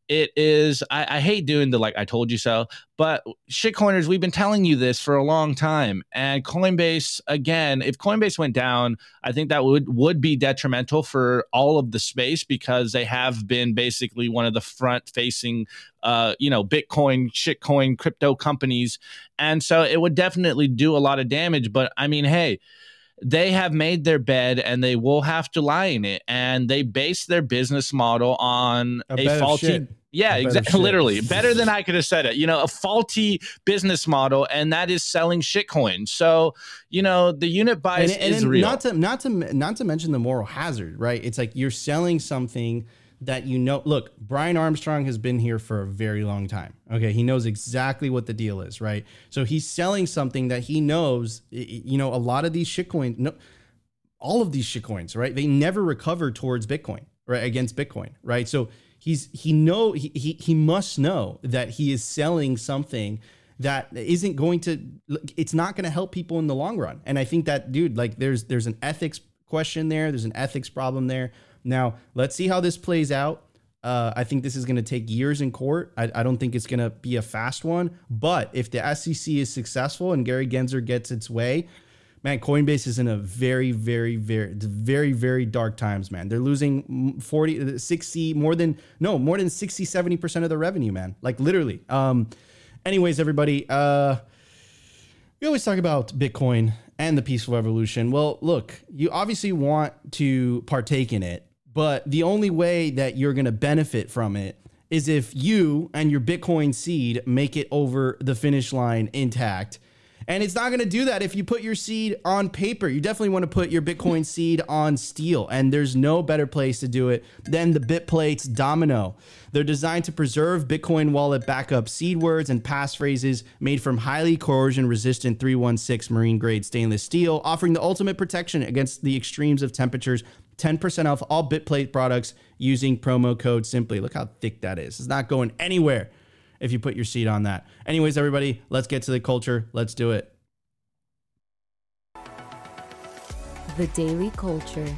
[SPEAKER 2] it is I, I, hate doing the like I told you so, but shitcoiners, we've been telling you this for a long time. And Coinbase, again, if Coinbase went down, I think that would would be detrimental for all of the space because they have been basically one of the front facing uh, you know, Bitcoin, shitcoin, crypto companies. And so it would definitely do a lot of damage. But I mean, hey, they have made their bed and they will have to lie in it. And they base their business model on a, a faulty. Yeah, exactly. Literally, better than I could have said it. You know, a faulty business model, and that is selling shitcoin. So, you know, the unit bias and, and is real.
[SPEAKER 1] Not to not to not to mention the moral hazard, right? It's like you're selling something that you know. Look, Brian Armstrong has been here for a very long time. Okay, he knows exactly what the deal is, right? So he's selling something that he knows. You know, a lot of these shitcoins, no, all of these shitcoins, right? They never recover towards Bitcoin, right? Against Bitcoin, right? So he's he know he he, he must know that he is selling something that isn't going to it's not going to help people in the long run and i think that dude like there's there's an ethics question there there's an ethics problem there now, let's see how this plays out. Uh, I think this is going to take years in court. I, I don't think it's going to be a fast one. But if the SEC is successful and Gary Gensler gets its way, man, Coinbase is in a very, very, very, very, very dark times, man. They're losing 40, 60, more than, no, more than 60, 70% of the revenue, man. Like literally. Um, anyways, everybody, uh, we always talk about Bitcoin and the peaceful revolution. Well, look, you obviously want to partake in it but the only way that you're going to benefit from it is if you and your Bitcoin seed make it over the finish line intact. And it's not going to do that if you put your seed on paper. You definitely want to put your Bitcoin seed on steel. And there's no better place to do it than the BitPlates Domino. They're designed to preserve Bitcoin wallet backup seed words and passphrases made from highly corrosion resistant 316 marine grade stainless steel, offering the ultimate protection against the extremes of temperatures 10% off all BitPlate products using promo code simply. Look how thick that is. It's not going anywhere if you put your seat on that. Anyways, everybody, let's get to the culture. Let's do it.
[SPEAKER 3] The Daily Culture.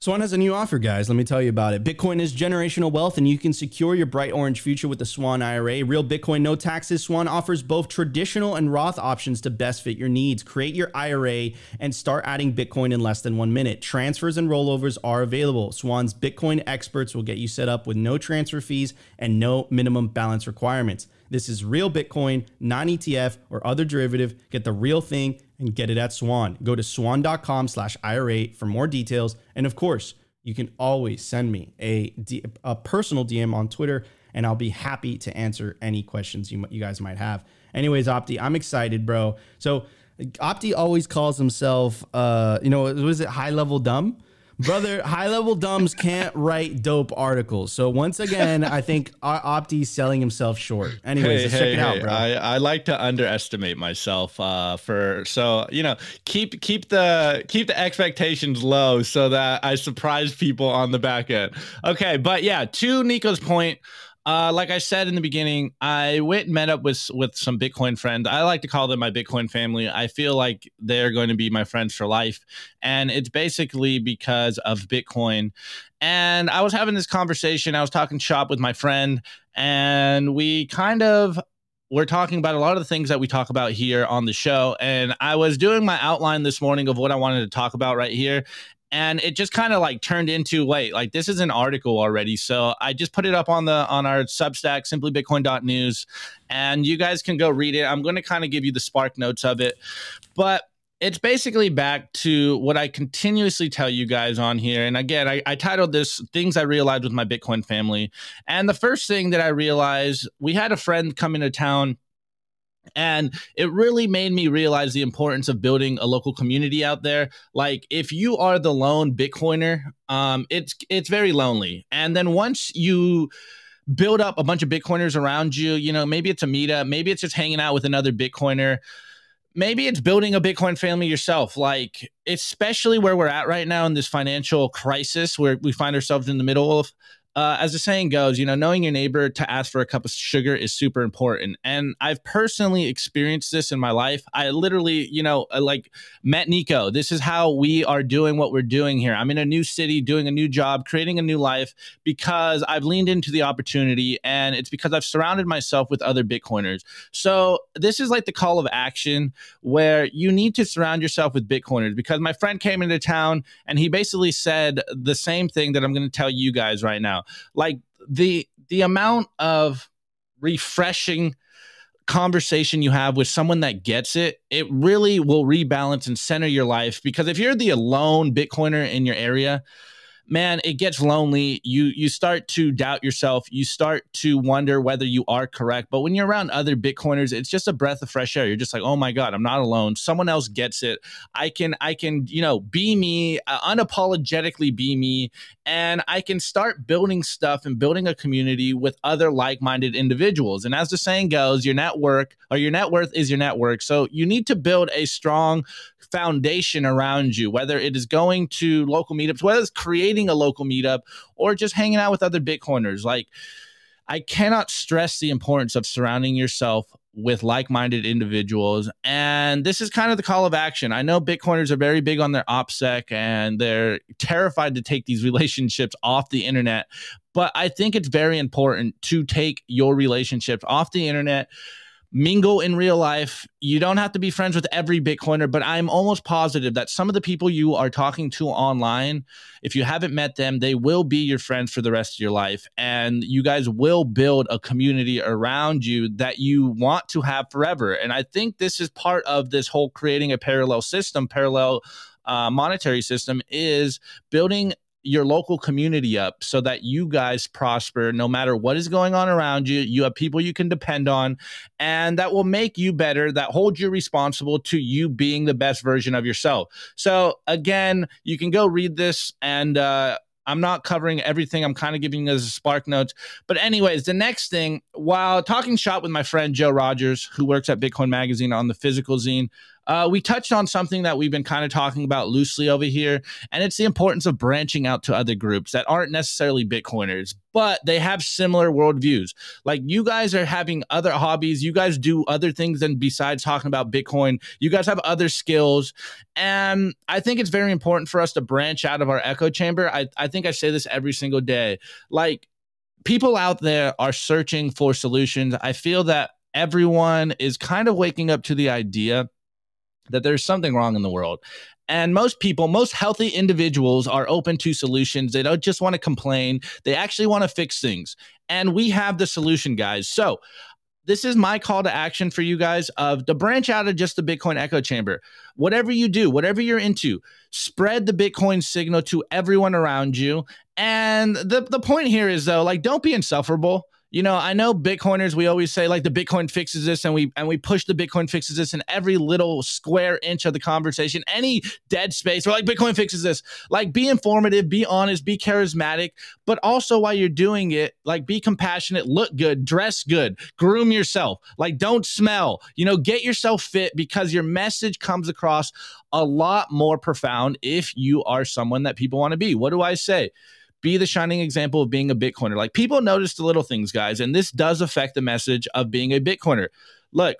[SPEAKER 1] Swan has a new offer, guys. Let me tell you about it. Bitcoin is generational wealth, and you can secure your bright orange future with the Swan IRA. Real Bitcoin, no taxes. Swan offers both traditional and Roth options to best fit your needs. Create your IRA and start adding Bitcoin in less than one minute. Transfers and rollovers are available. Swan's Bitcoin experts will get you set up with no transfer fees and no minimum balance requirements. This is real Bitcoin, non ETF or other derivative. Get the real thing and get it at Swan. Go to swan.com slash IRA for more details. And of course, you can always send me a, a personal DM on Twitter, and I'll be happy to answer any questions you, you guys might have. Anyways, Opti, I'm excited, bro. So Opti always calls himself, uh, you know, was it high level dumb? Brother, high level dumbs can't write dope articles. So once again, I think Opti's selling himself short. Anyways, hey, let's hey, check it hey. out, bro.
[SPEAKER 2] I, I like to underestimate myself. Uh, for so you know, keep keep the keep the expectations low so that I surprise people on the back end. Okay, but yeah, to Nico's point. Uh, like I said in the beginning, I went and met up with with some Bitcoin friends. I like to call them my Bitcoin family. I feel like they're going to be my friends for life, and it's basically because of Bitcoin. And I was having this conversation. I was talking shop with my friend, and we kind of we're talking about a lot of the things that we talk about here on the show. And I was doing my outline this morning of what I wanted to talk about right here and it just kind of like turned into wait like this is an article already so i just put it up on the on our substack simplybitcoin.news and you guys can go read it i'm going to kind of give you the spark notes of it but it's basically back to what I continuously tell you guys on here. And again, I, I, titled this Things I Realized with My Bitcoin Family. And the first thing that I realized, we had a friend come into town. And it really made me realize the importance of building a local community out there. Like, if you are the lone Bitcoiner, um, it's it's very lonely. And then once you build up a bunch of Bitcoiners around you, you know, maybe it's a meetup, maybe it's just hanging out with another Bitcoiner maybe it's building a Bitcoin family yourself. Like, especially where we're at right now in this financial crisis where we find ourselves in the middle of, uh, as the saying goes, you know, knowing your neighbor to ask for a cup of sugar is super important. And I've personally experienced this in my life. I literally, you know, uh, like met Nico. This is how we are doing what we're doing here. I'm in a new city, doing a new job, creating a new life because I've leaned into the opportunity and it's because I've surrounded myself with other Bitcoiners. So this is like the call of action where you need to surround yourself with Bitcoiners because my friend came into town and he basically said the same thing that I'm going to tell you guys right now like the the amount of refreshing conversation you have with someone that gets it, it really will rebalance and center your life. Because if you're the alone Bitcoiner in your area, man, it gets lonely. You you start to doubt yourself. You start to wonder whether you are correct. But when you're around other Bitcoiners, it's just a breath of fresh air. You're just like, oh my god, I'm not alone. Someone else gets it. I can I can you know be me, uh, unapologetically be me, and I can start building stuff and building a community with other like-minded individuals. And as the saying goes, your network or your net worth is your network. So you need to build a strong foundation around you, whether it is going to local meetups, whether it's creating a local meetup or just hanging out with other Bitcoiners. Like, I cannot stress the importance of surrounding yourself with like-minded individuals. And this is kind of the call of action. I know bitcoiners are very big on their opsec and they're terrified to take these relationships off the internet. But i think it's very important to take your relationships off the internet mingle in real life. You don't have to be friends with every Bitcoiner, but I'm almost positive that some of the people you are talking to online, if you haven't met them, they will be your friends for the rest of your life. And you guys will build a community around you that you want to have forever. And I think this is part of this whole creating a parallel system, parallel uh, monetary system is building your local community up so that you guys prosper no matter what is going on around you. You have people you can depend on, and that will make you better, that hold you responsible to you being the best version of yourself. So, again, you can go read this and, uh, I'm not covering everything. I'm kind of giving you as a spark notes. But, anyways, the next thing, while talking shop with my friend Joe Rogers, who works at Bitcoin Magazine on the physical zine, uh, we touched on something that we've been kind of talking about loosely over here, and it's the importance of branching out to other groups that aren't necessarily Bitcoiners, but they have similar worldviews. Like you guys are having other hobbies, you guys do other things than besides talking about Bitcoin. You guys have other skills, and I think it's very important for us to branch out of our echo chamber. I, I think I say this every single day. Like people out there are searching for solutions. I feel that everyone is kind of waking up to the idea that there's something wrong in the world. And most people, most healthy individuals are open to solutions. They don't just want to complain, they actually want to fix things. And we have the solution, guys. So, this is my call to action for you guys of the branch out of just the Bitcoin echo chamber. Whatever you do, whatever you're into, spread the Bitcoin signal to everyone around you. And the, the point here is though, like, don't be insufferable you know, I know Bitcoiners. We always say like the Bitcoin fixes this, and we and we push the Bitcoin fixes this in every little square inch of the conversation. Any dead space, we're like Bitcoin fixes this. Like, be informative, be honest, be charismatic, but also while you're doing it, like be compassionate, look good, dress good, groom yourself. Like, don't smell. You know, get yourself fit because your message comes across a lot more profound if you are someone that people want to be. What do I say? Be the shining example of being a Bitcoiner. Like people notice the little things, guys, and this does affect the message of being a Bitcoiner. Look,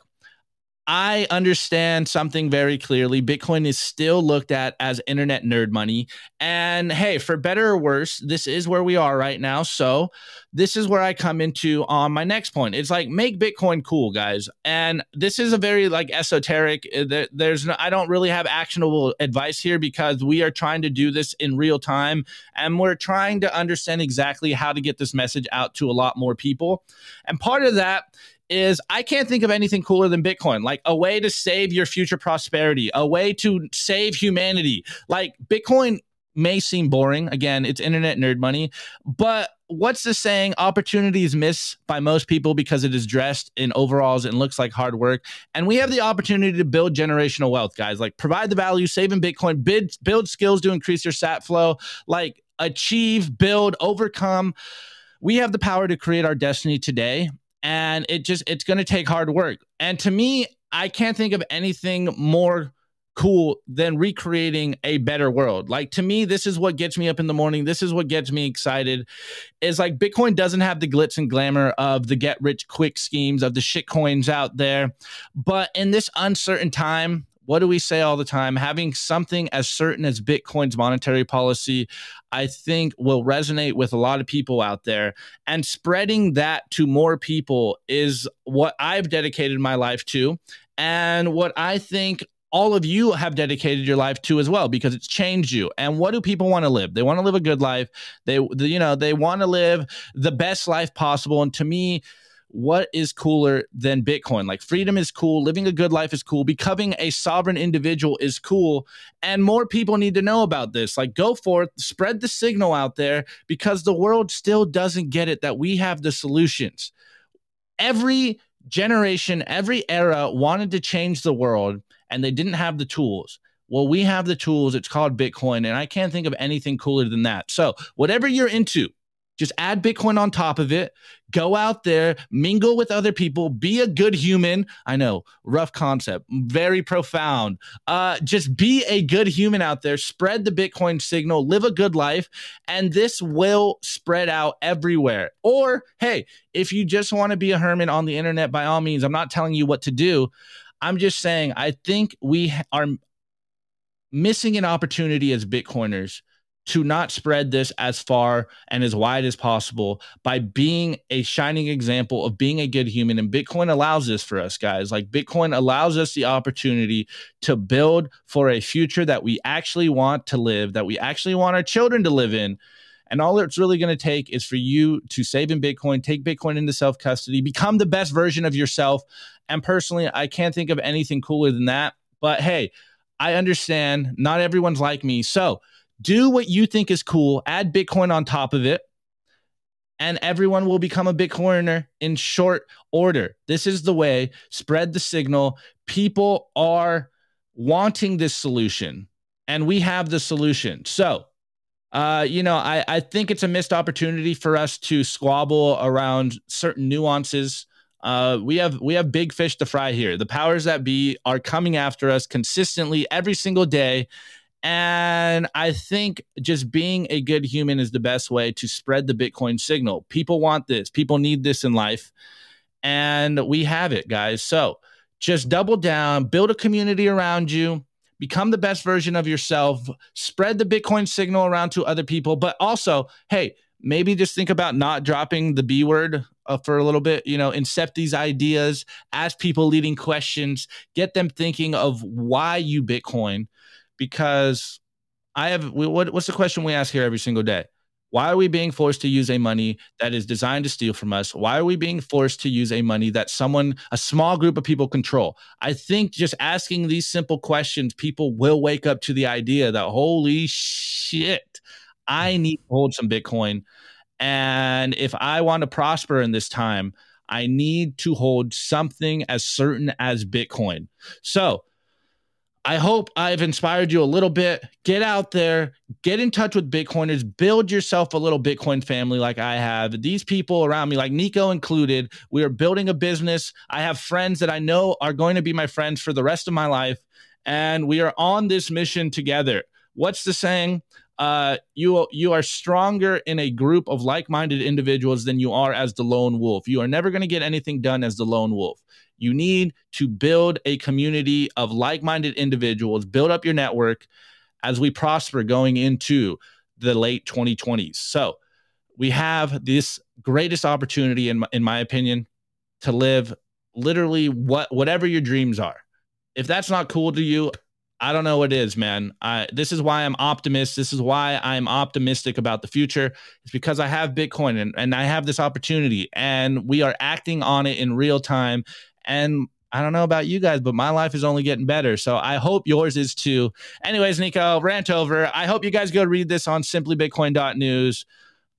[SPEAKER 2] I understand something very clearly. Bitcoin is still looked at as internet nerd money. And hey, for better or worse, this is where we are right now. So, this is where I come into on my next point. It's like make Bitcoin cool, guys. And this is a very like esoteric. Uh, there's no, I don't really have actionable advice here because we are trying to do this in real time and we're trying to understand exactly how to get this message out to a lot more people. And part of that is I can't think of anything cooler than Bitcoin. Like a way to save your future prosperity, a way to save humanity. Like Bitcoin may seem boring. Again, it's internet nerd money, but what's the saying? Opportunity is missed by most people because it is dressed in overalls and looks like hard work. And we have the opportunity to build generational wealth, guys. Like provide the value, save in Bitcoin, bid, build skills to increase your SAT flow, like achieve, build, overcome. We have the power to create our destiny today. And it just, it's going to take hard work. And to me, I can't think of anything more cool than recreating a better world. Like to me, this is what gets me up in the morning. This is what gets me excited. Is like Bitcoin doesn't have the glitz and glamour of the get rich quick schemes of the shit coins out there. But in this uncertain time, what do we say all the time? Having something as certain as Bitcoin's monetary policy, I think will resonate with a lot of people out there. And spreading that to more people is what I've dedicated my life to. And what I think all of you have dedicated your life to as well because it's changed you. And what do people want to live? They want to live a good life. They, you know, they want to live the best life possible. And to me, what is cooler than Bitcoin? Like freedom is cool, living a good life is cool, becoming a sovereign individual is cool, and more people need to know about this. Like go forth, spread the signal out there because the world still doesn't get it that we have the solutions. Every generation, every era wanted to change the world and they didn't have the tools. Well, we have the tools. It's called Bitcoin. And I can't think of anything cooler than that. So, whatever you're into, just add Bitcoin on top of it. Go out there, mingle with other people, be a good human. I know, rough concept, very profound. Uh, just be a good human out there, spread the Bitcoin signal, live a good life, and this will spread out everywhere. Or, hey, if you just want to be a hermit on the internet, by all means, I'm not telling you what to do. I'm just saying, I think we are missing an opportunity as Bitcoiners to not spread this as far and as wide as possible by being a shining example of being a good human. And Bitcoin allows this for us, guys. Like Bitcoin allows us the opportunity to build for a future that we actually want to live, that we actually want our children to live in. And all it's really going to take is for you to save in Bitcoin, take Bitcoin into self custody, become the best version of yourself. And personally, I can't think of anything cooler than that. But hey, I understand not everyone's like me. So do what you think is cool, add Bitcoin on top of it, and everyone will become a Bitcoiner in short order. This is the way, spread the signal. People are wanting this solution, and we have the solution. So, uh, you know, I, I think it's a missed opportunity for us to squabble around certain nuances. Uh, we have we have big fish to fry here. The powers that be are coming after us consistently every single day, and I think just being a good human is the best way to spread the Bitcoin signal. People want this. People need this in life, and we have it, guys. So just double down, build a community around you become the best version of yourself, spread the Bitcoin signal around to other people, but also, hey, maybe just think about not dropping the B word uh, for a little bit, you know, incept these ideas, ask people leading questions, get them thinking of why you Bitcoin, because I have, what, what's the question we ask here every single day? Why are we being forced to use a money that is designed to steal from us? Why are we being forced to use a money that someone, a small group of people control? I think just asking these simple questions, people will wake up to the idea that, holy shit, I need to hold some Bitcoin. And if I want to prosper in this time, I need to hold something as certain as Bitcoin. So, I hope I've inspired you a little bit. Get out there, get in touch with Bitcoiners, build yourself a little Bitcoin family like I have. These people around me, like Nico included, we are building a business. I have friends that I know are going to be my friends for the rest of my life. And we are on this mission together. What's the saying? Uh, you you are stronger in a group of like-minded individuals than you are as the lone wolf. You are never going to get anything done as the lone wolf. You need to build a community of like minded individuals, build up your network as we prosper going into the late 2020s. So we have this greatest opportunity, in my, in my opinion, to live literally what whatever your dreams are. If that's not cool to you, I don't know what it is, man. I, this is why I'm optimist. This is why I'm optimistic about the future. It's because I have Bitcoin and, and I have this opportunity and we are acting on it in real time. And I don't know about you guys, but my life is only getting better. So I hope yours is too. Anyways, Nico, rant over. I hope you guys go read this on simplybitcoin.news.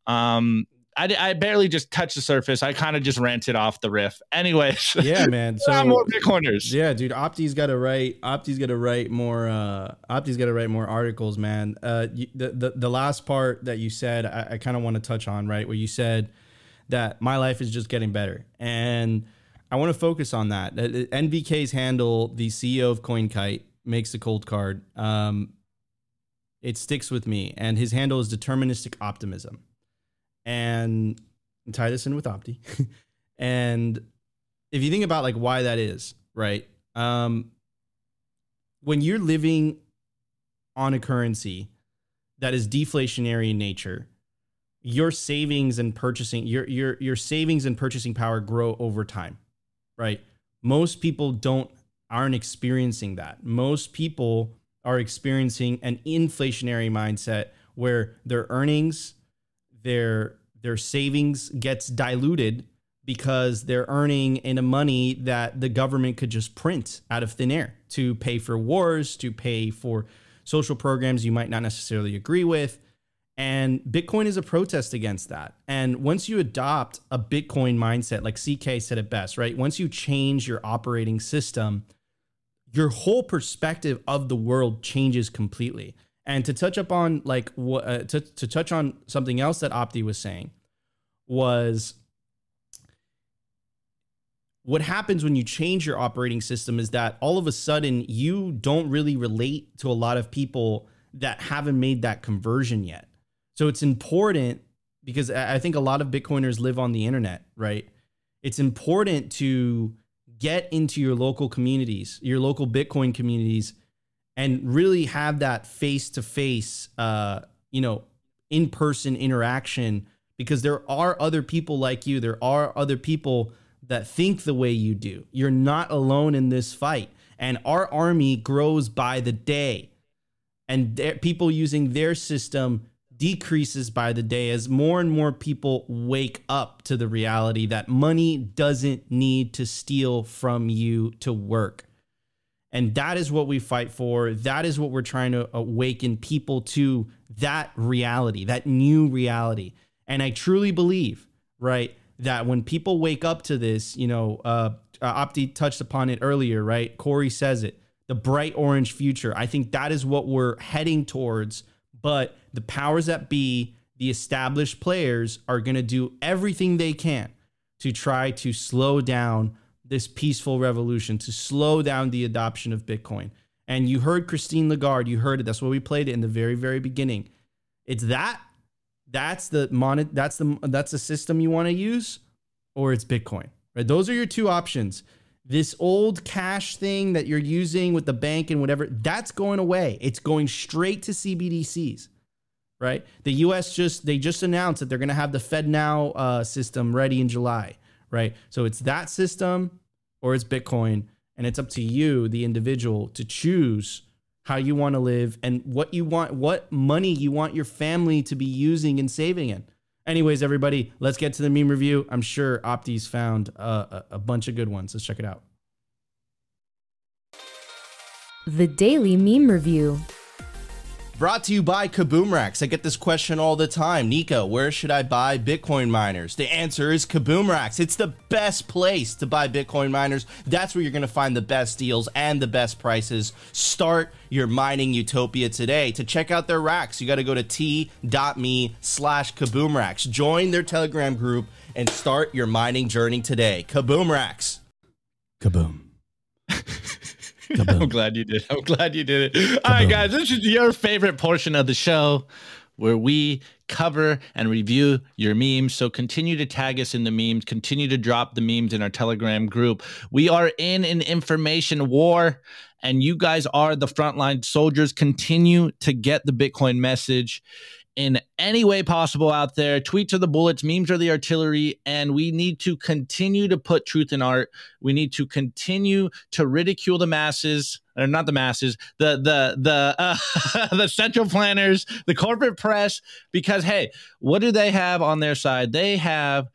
[SPEAKER 2] Um, I, I barely just touched the surface. I kind of just ranted off the riff. Anyways,
[SPEAKER 1] yeah, man.
[SPEAKER 2] So more Bitcoiners.
[SPEAKER 1] Yeah, dude. Opti's got to write. Opti's got to write more. Uh, Opti's got to write more articles, man. Uh, you, the, the the last part that you said, I, I kind of want to touch on, right? Where you said that my life is just getting better, and I want to focus on that. NVK's handle, the CEO of CoinKite, makes the Coldcard. Um, it sticks with me, and his handle is deterministic optimism and tie this in with Opti. and if you think about like why that is, right? Um, when you're living on a currency that is deflationary in nature, your savings and purchasing your your your savings and purchasing power grow over time, right? Most people don't aren't experiencing that. Most people are experiencing an inflationary mindset where their earnings, their their savings gets diluted because they're earning in a money that the government could just print out of thin air to pay for wars, to pay for social programs you might not necessarily agree with. And Bitcoin is a protest against that. And once you adopt a Bitcoin mindset, like CK said it best, right? Once you change your operating system, your whole perspective of the world changes completely. And to touch up on like what uh, to to touch on something else that Opti was saying was what happens when you change your operating system is that all of a sudden you don't really relate to a lot of people that haven't made that conversion yet. So it's important because I think a lot of Bitcoiners live on the internet, right? It's important to get into your local communities, your local Bitcoin communities, and really have that face to face, you know, in person interaction because there are other people like you. There are other people that think the way you do. You're not alone in this fight. And our army grows by the day. And people using their system decreases by the day as more and more people wake up to the reality that money doesn't need to steal from you to work. And that is what we fight for. That is what we're trying to awaken people to that reality, that new reality. And I truly believe, right, that when people wake up to this, you know, uh, uh, Opti touched upon it earlier, right? Cory says it the bright orange future. I think that is what we're heading towards. But the powers that be, the established players, are going to do everything they can to try to slow down this peaceful revolution to slow down the adoption of Bitcoin. And you heard Christine Lagarde, you heard it. That's why we played it in the very, very beginning. It's that. That's the mon- that's the that's the system you want to use, or it's Bitcoin. Right? Those are your two options. This old cash thing that you're using with the bank and whatever, that's going away. It's going straight to CBDCs. Right? The US just they just announced that they're gonna have the FedNow uh, system ready in July right? So it's that system or it's Bitcoin, and it's up to you, the individual, to choose how you want to live and what you want, what money you want your family to be using and saving in. Anyways, everybody, let's get to the meme review. I'm sure Opti's found uh, a, a bunch of good ones. Let's check it out.
[SPEAKER 3] The Daily Meme Review.
[SPEAKER 1] Brought to you by Kaboom Racks. I get this question all the time. Nico, where should I buy Bitcoin miners? The answer is Kaboom Racks. It's the best place to buy Bitcoin miners. That's where you're going to find the best deals and the best prices. Start your mining utopia today. To check out their racks, you got to go to t.me slash Kaboom Racks. Join their Telegram group and start your mining journey today. Kaboom Racks. Kaboom.
[SPEAKER 2] I'm glad you did. I'm glad you did it. All right, guys, this is your favorite portion of the show where we cover and review your memes. So continue to tag us in the memes, continue to drop the memes in our Telegram group. We are in an information war, and you guys are the frontline soldiers. Continue to get the Bitcoin message in any way possible out there. Tweets are the bullets, memes are the artillery, and we need to continue to put truth in art. We need to continue to ridicule the masses, or not the masses, the the the uh, the central planners, the corporate press, because hey, what do they have on their side? They have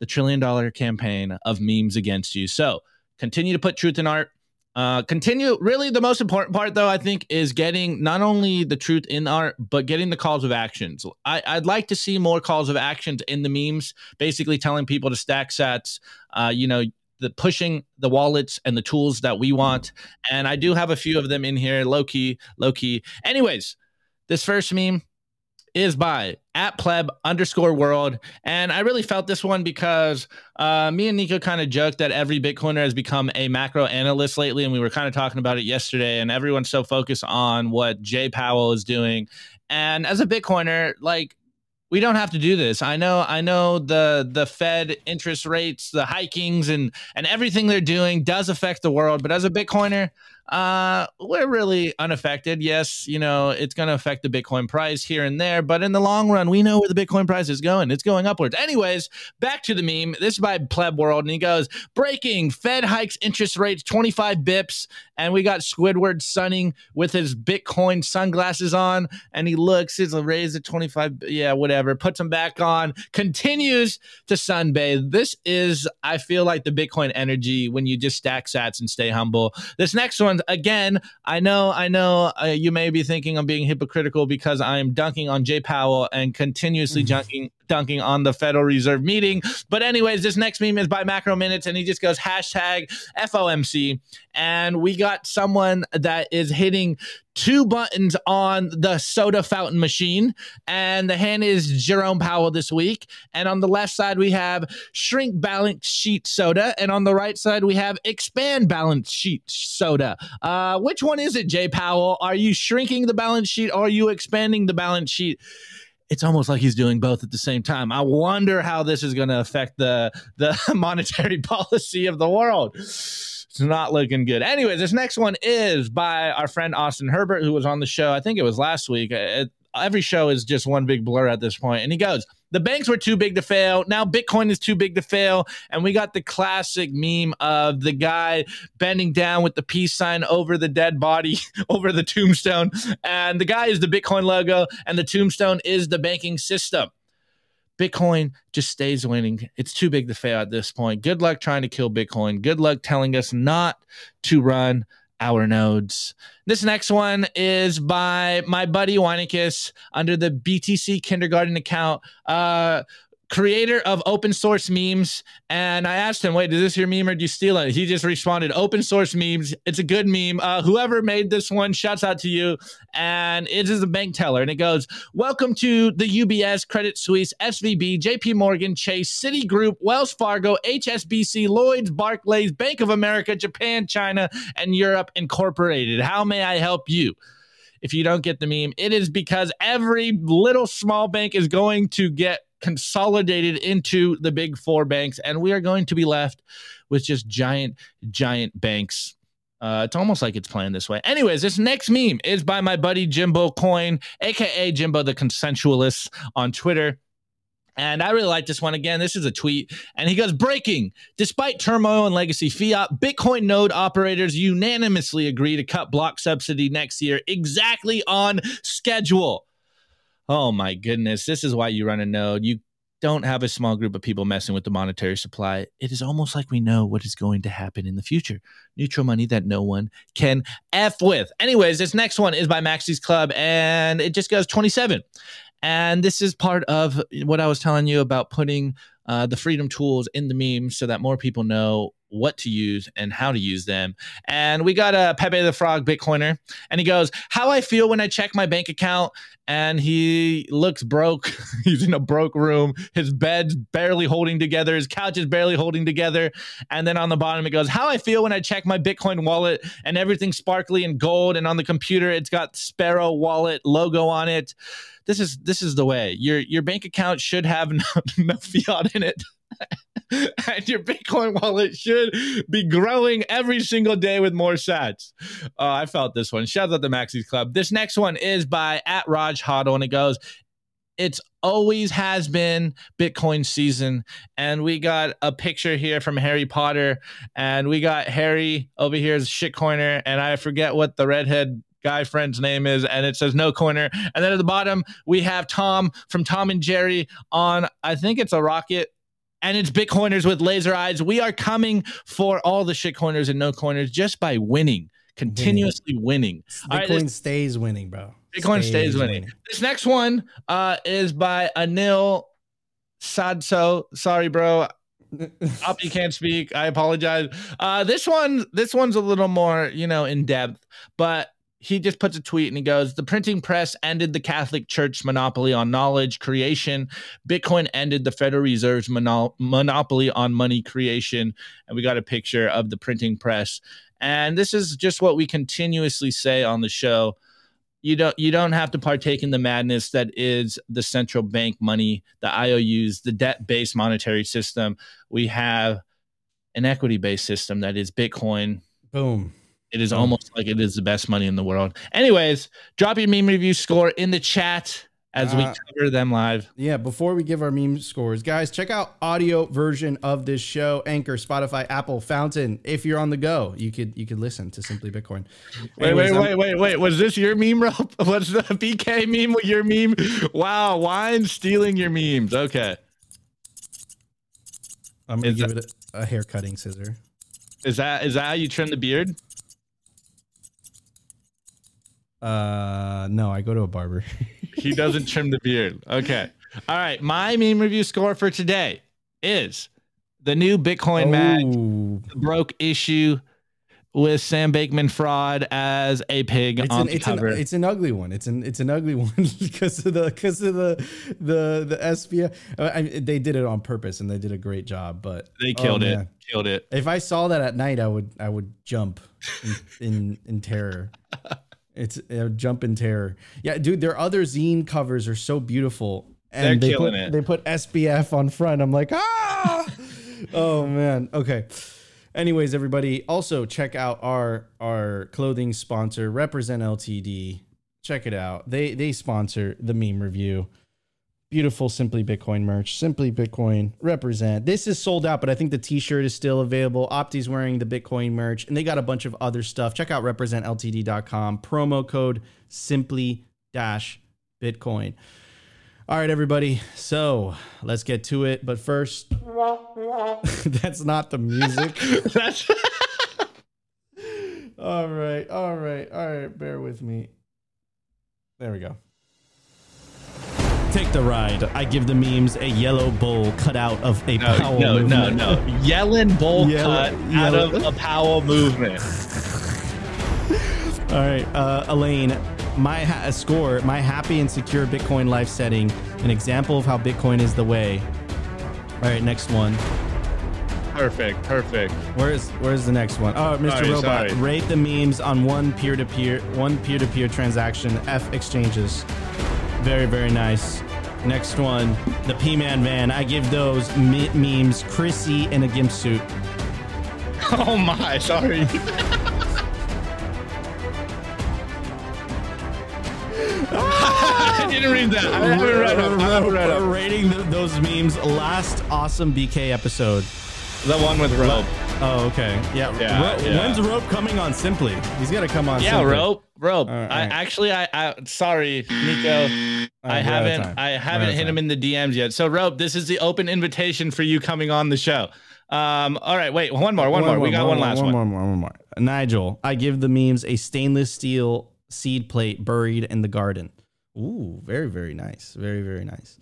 [SPEAKER 2] the trillion dollar campaign of memes against you. So continue to put truth in art uh, continue. Really, the most important part, though, I think, is getting not only the truth in art, but getting the calls of actions. I, would like to see more calls of actions in the memes, basically telling people to stack sats. Uh, you know, the pushing the wallets and the tools that we want. And I do have a few of them in here, low key, low key. Anyways, this first meme is by at pleb underscore world. And I really felt this one because uh, me and Nico kind of joked that every Bitcoiner has become a macro analyst lately. And we were kind of talking about it yesterday. And everyone's so focused on what Jay Powell is doing. And as a Bitcoiner, like, we don't have to do this. I know I know the the Fed interest rates, the hikings and and everything they're doing does affect the world, but as a Bitcoiner, uh, we're really unaffected. Yes, you know, it's going to affect the Bitcoin price here and there, but in the long run, we know where the Bitcoin price is going. It's going upwards. Anyways, back to the meme. This is by Pleb World, and he goes, Breaking Fed hikes interest rates 25 bips. And we got Squidward sunning with his Bitcoin sunglasses on, and he looks, he's raised at 25, yeah, whatever, puts them back on, continues to sunbathe. This is, I feel like the Bitcoin energy when you just stack sats and stay humble. This next one, again, I know, I know uh, you may be thinking I'm being hypocritical because I am dunking on Jay Powell and continuously mm-hmm. dunking dunking on the Federal Reserve meeting. But anyways, this next meme is by Macro Minutes, and he just goes hashtag FOMC, and we got someone that is hitting two buttons on the soda fountain machine. And the hand is Jerome Powell this week. And on the left side, we have shrink balance sheet soda. And on the right side, we have expand balance sheet soda. Uh, which one is it, Jay Powell? Are you shrinking the balance sheet or are you expanding the balance sheet? It's almost like he's doing both at the same time. I wonder how this is going to affect the the monetary policy of the world. It's not looking good. Anyways, this next one is by our friend Austin Herbert, who was on the show. I think it was last week. It, every show is just one big blur at this point. And he goes, The banks were too big to fail. Now Bitcoin is too big to fail. And we got the classic meme of the guy bending down with the peace sign over the dead body, over the tombstone. And the guy is the Bitcoin logo, and the tombstone is the banking system. Bitcoin just stays winning. It's too big to fail at this point. Good luck trying to kill Bitcoin. Good luck telling us not to run our nodes. This next one is by my buddy Weinicus under the BTC Kindergarten account. Uh, creator of open source memes. And I asked him, wait, is this your meme or do you steal it? He just responded, open source memes. It's a good meme. Uh, whoever made this one, shouts out to you. And it is a bank teller. And it goes, welcome to the UBS, Credit Suisse, SVB, JP Morgan, Chase, Citigroup, Wells Fargo, HSBC, Lloyds, Barclays, Bank of America, Japan, China, and Europe Incorporated. How may I help you? If you don't get the meme, it is because every little small bank is going to get consolidated into the big four banks, and we are going to be left with just giant, giant banks. Uh, it's almost like it's playing this way. Anyways, this next meme is by my buddy Jimbo Coin, aka Jimbo the Consensualist on Twitter. And I really like this one. Again, this is a tweet. And he goes Breaking. Despite turmoil and legacy fiat, Bitcoin node operators unanimously agree to cut block subsidy next year exactly on schedule. Oh my goodness. This is why you run a node. You don't have a small group of people messing with the monetary supply. It is almost like we know what is going to happen in the future. Neutral money that no one can F with. Anyways, this next one is by Maxi's Club and it just goes 27. And this is part of what I was telling you about putting uh, the freedom tools in the meme so that more people know what to use and how to use them. And we got a Pepe the Frog Bitcoiner, and he goes, How I feel when I check my bank account and he looks broke. He's in a broke room. His bed's barely holding together. His couch is barely holding together. And then on the bottom, it goes, How I feel when I check my Bitcoin wallet and everything's sparkly and gold. And on the computer, it's got Sparrow wallet logo on it. This is this is the way. Your your bank account should have no, no fiat in it. and your Bitcoin wallet should be growing every single day with more sats. Uh, I felt this one. Shout out to Maxi's Club. This next one is by at Raj Hodl, and it goes, It's always has been Bitcoin season. And we got a picture here from Harry Potter. And we got Harry over here as shitcoiner. And I forget what the redhead guy friend's name is, and it says no coiner. And then at the bottom, we have Tom from Tom and Jerry on, I think it's a rocket. And it's Bitcoiners with laser eyes. We are coming for all the shitcoiners and no coiners just by winning, continuously winning. Right,
[SPEAKER 1] Bitcoin
[SPEAKER 2] this-
[SPEAKER 1] stays winning, bro.
[SPEAKER 2] Bitcoin stays winning. This next one uh, is by Anil Saidso. Sorry, bro. Up, you can't speak. I apologize. Uh, this one, this one's a little more, you know, in depth, but he just puts a tweet and he goes, "The printing press ended the Catholic Church monopoly on knowledge creation. Bitcoin ended the Federal Reserve's mono- monopoly on money creation." And we got a picture of the printing press. And this is just what we continuously say on the show you don't you don't have to partake in the madness that is the central bank money, the IOUs, the debt-based monetary system. We have an equity-based system that is Bitcoin.
[SPEAKER 1] Boom.
[SPEAKER 2] It is almost like it is the best money in the world. Anyways, drop your meme review score in the chat as we
[SPEAKER 1] Uh,
[SPEAKER 2] cover them live.
[SPEAKER 1] Yeah, before we give our meme scores, guys, check out audio version of this show, Anchor, Spotify, Apple, Fountain. If you're on the go, you could you could listen to Simply Bitcoin.
[SPEAKER 2] Wait,
[SPEAKER 1] Anyways,
[SPEAKER 2] wait,
[SPEAKER 1] I'm-
[SPEAKER 2] wait, wait, wait. Was this your meme, Rope? Was the BK meme with your meme? Wow, wine stealing your memes. Okay.
[SPEAKER 1] I'm gonna
[SPEAKER 2] Is
[SPEAKER 1] give it a, a hair cutting scissor.
[SPEAKER 2] Is that is that how you trim the beard?
[SPEAKER 1] Uh, no, I go to a barber.
[SPEAKER 2] he doesn't trim the beard. Okay. All right. My meme review score for today is the new Bitcoin mag broke issue with Sam Bankman fraud as a pig
[SPEAKER 1] It's
[SPEAKER 2] on
[SPEAKER 1] an,
[SPEAKER 2] the
[SPEAKER 1] it's, an,
[SPEAKER 2] cover.
[SPEAKER 1] it's an ugly one. It's an it's an ugly one because of the because of the the the SBF. Uh, I, they did it on purpose and they did a great job. But
[SPEAKER 2] they
[SPEAKER 1] oh,
[SPEAKER 2] killed it.
[SPEAKER 1] man.
[SPEAKER 2] Killed it.
[SPEAKER 1] If I saw that at night, I would I would jump in in, in terror. It's a jump in terror. Yeah, dude, their other zine covers are so beautiful, and
[SPEAKER 2] They're
[SPEAKER 1] they
[SPEAKER 2] killing
[SPEAKER 1] put
[SPEAKER 2] it.
[SPEAKER 1] they put SBF on front. I'm like, ah, oh man. Okay. Anyways, everybody, also check out our our clothing sponsor, Represent Ltd. Check it out. They they sponsor the meme review. Beautiful Simply Bitcoin merch. Simply Bitcoin represent. This is sold out, but I think the t-shirt is still available. Opti's wearing the Bitcoin merch, and they got a bunch of other stuff. Check out representltd.com. Promo code simply dash Bitcoin. All right, everybody. So let's get to it. But first, that's not the music.
[SPEAKER 2] That's
[SPEAKER 1] all right, all right, all right. Bear with me. There we go. Take the ride. I give the memes a yellow bowl cut out of a
[SPEAKER 2] no,
[SPEAKER 1] Powell
[SPEAKER 2] no, no,
[SPEAKER 1] movement.
[SPEAKER 2] no. Yellen bowl
[SPEAKER 1] Yell-
[SPEAKER 2] cut out of a Powell movement.
[SPEAKER 1] All right, uh, Elaine, my ha- score, my happy and secure Bitcoin life setting, an example of how Bitcoin is the way. All right, next one.
[SPEAKER 2] Perfect, perfect.
[SPEAKER 1] Where's where's the next one? Oh, Mr.
[SPEAKER 2] Sorry,
[SPEAKER 1] Robot,
[SPEAKER 2] sorry.
[SPEAKER 1] rate the memes on one peer-to-peer, one peer-to-peer transaction. F exchanges. Very very nice. Next one, the P-Man van. I give those me- memes Chrissy in a gimp suit.
[SPEAKER 2] Oh my, sorry. I didn't read that. I haven't read them. I haven't read them.
[SPEAKER 1] Rating th- those memes. Last awesome BK episode.
[SPEAKER 2] The one with rope.
[SPEAKER 1] Oh, okay. Yeah.
[SPEAKER 2] Yeah,
[SPEAKER 1] Ro-
[SPEAKER 2] yeah.
[SPEAKER 1] When's Rope coming on Simply? He's got to come on.
[SPEAKER 2] Yeah,
[SPEAKER 1] Simply.
[SPEAKER 2] rope, rope.
[SPEAKER 1] All right,
[SPEAKER 2] I
[SPEAKER 1] all right.
[SPEAKER 2] actually, I, I, sorry, Nico,
[SPEAKER 1] All
[SPEAKER 2] I
[SPEAKER 1] we're out of
[SPEAKER 2] haven't,
[SPEAKER 1] time.
[SPEAKER 2] I haven't
[SPEAKER 1] of
[SPEAKER 2] hit him in the DMs yet. So, rope, this is the open invitation for you coming on the show. Um, all right, wait, one more, one, more. We got one, last one.
[SPEAKER 1] One more, one more. Nigel, I give the memes a stainless steel seed plate buried in the garden. Ooh, very, very nice. Very, very nice.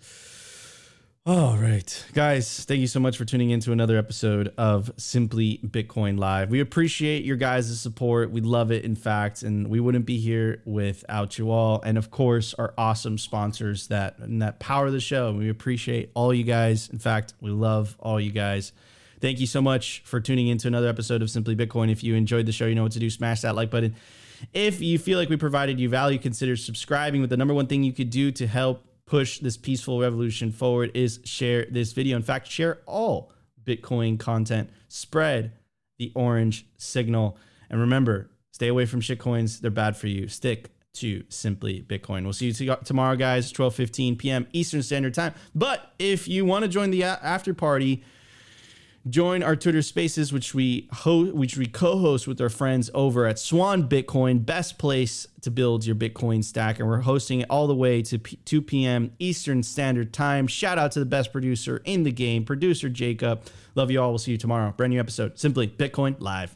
[SPEAKER 1] All right, guys, thank you so much for tuning in to another episode of Simply Bitcoin Live. We appreciate your guys' support. We love it, in fact, and we wouldn't be here without you all. And of course, our awesome sponsors that that power the show. We appreciate all you guys. In fact, we love all you guys. Thank you so much for tuning in to another episode of Simply Bitcoin. If you enjoyed the show, you know what to do. Smash that like button. If you feel like we provided you value, consider subscribing. With the number one thing you could do to help push this peaceful revolution forward is share this video. In fact, share all Bitcoin content. Spread the orange signal. And remember, stay away from shitcoins. They're bad for you. Stick to Simply Bitcoin. We'll see you t- tomorrow, guys, 12 15 p.m. Eastern Standard Time. But if you want to join the after party, join our Twitter Spaces, which we ho- which we co-host with our friends over at Swan Bitcoin, best place to build your Bitcoin stack, and we're hosting it all the way to P- 2 p.m. Eastern Standard Time. Shout out to the best producer in the game, producer Jacob. Love you all. We'll see you tomorrow. Brand new episode, Simply Bitcoin Live.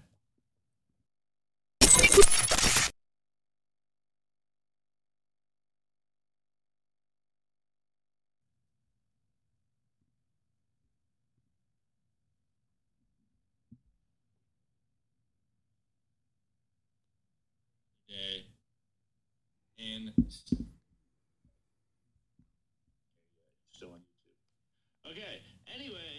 [SPEAKER 2] still on YouTube. Okay. Anyway.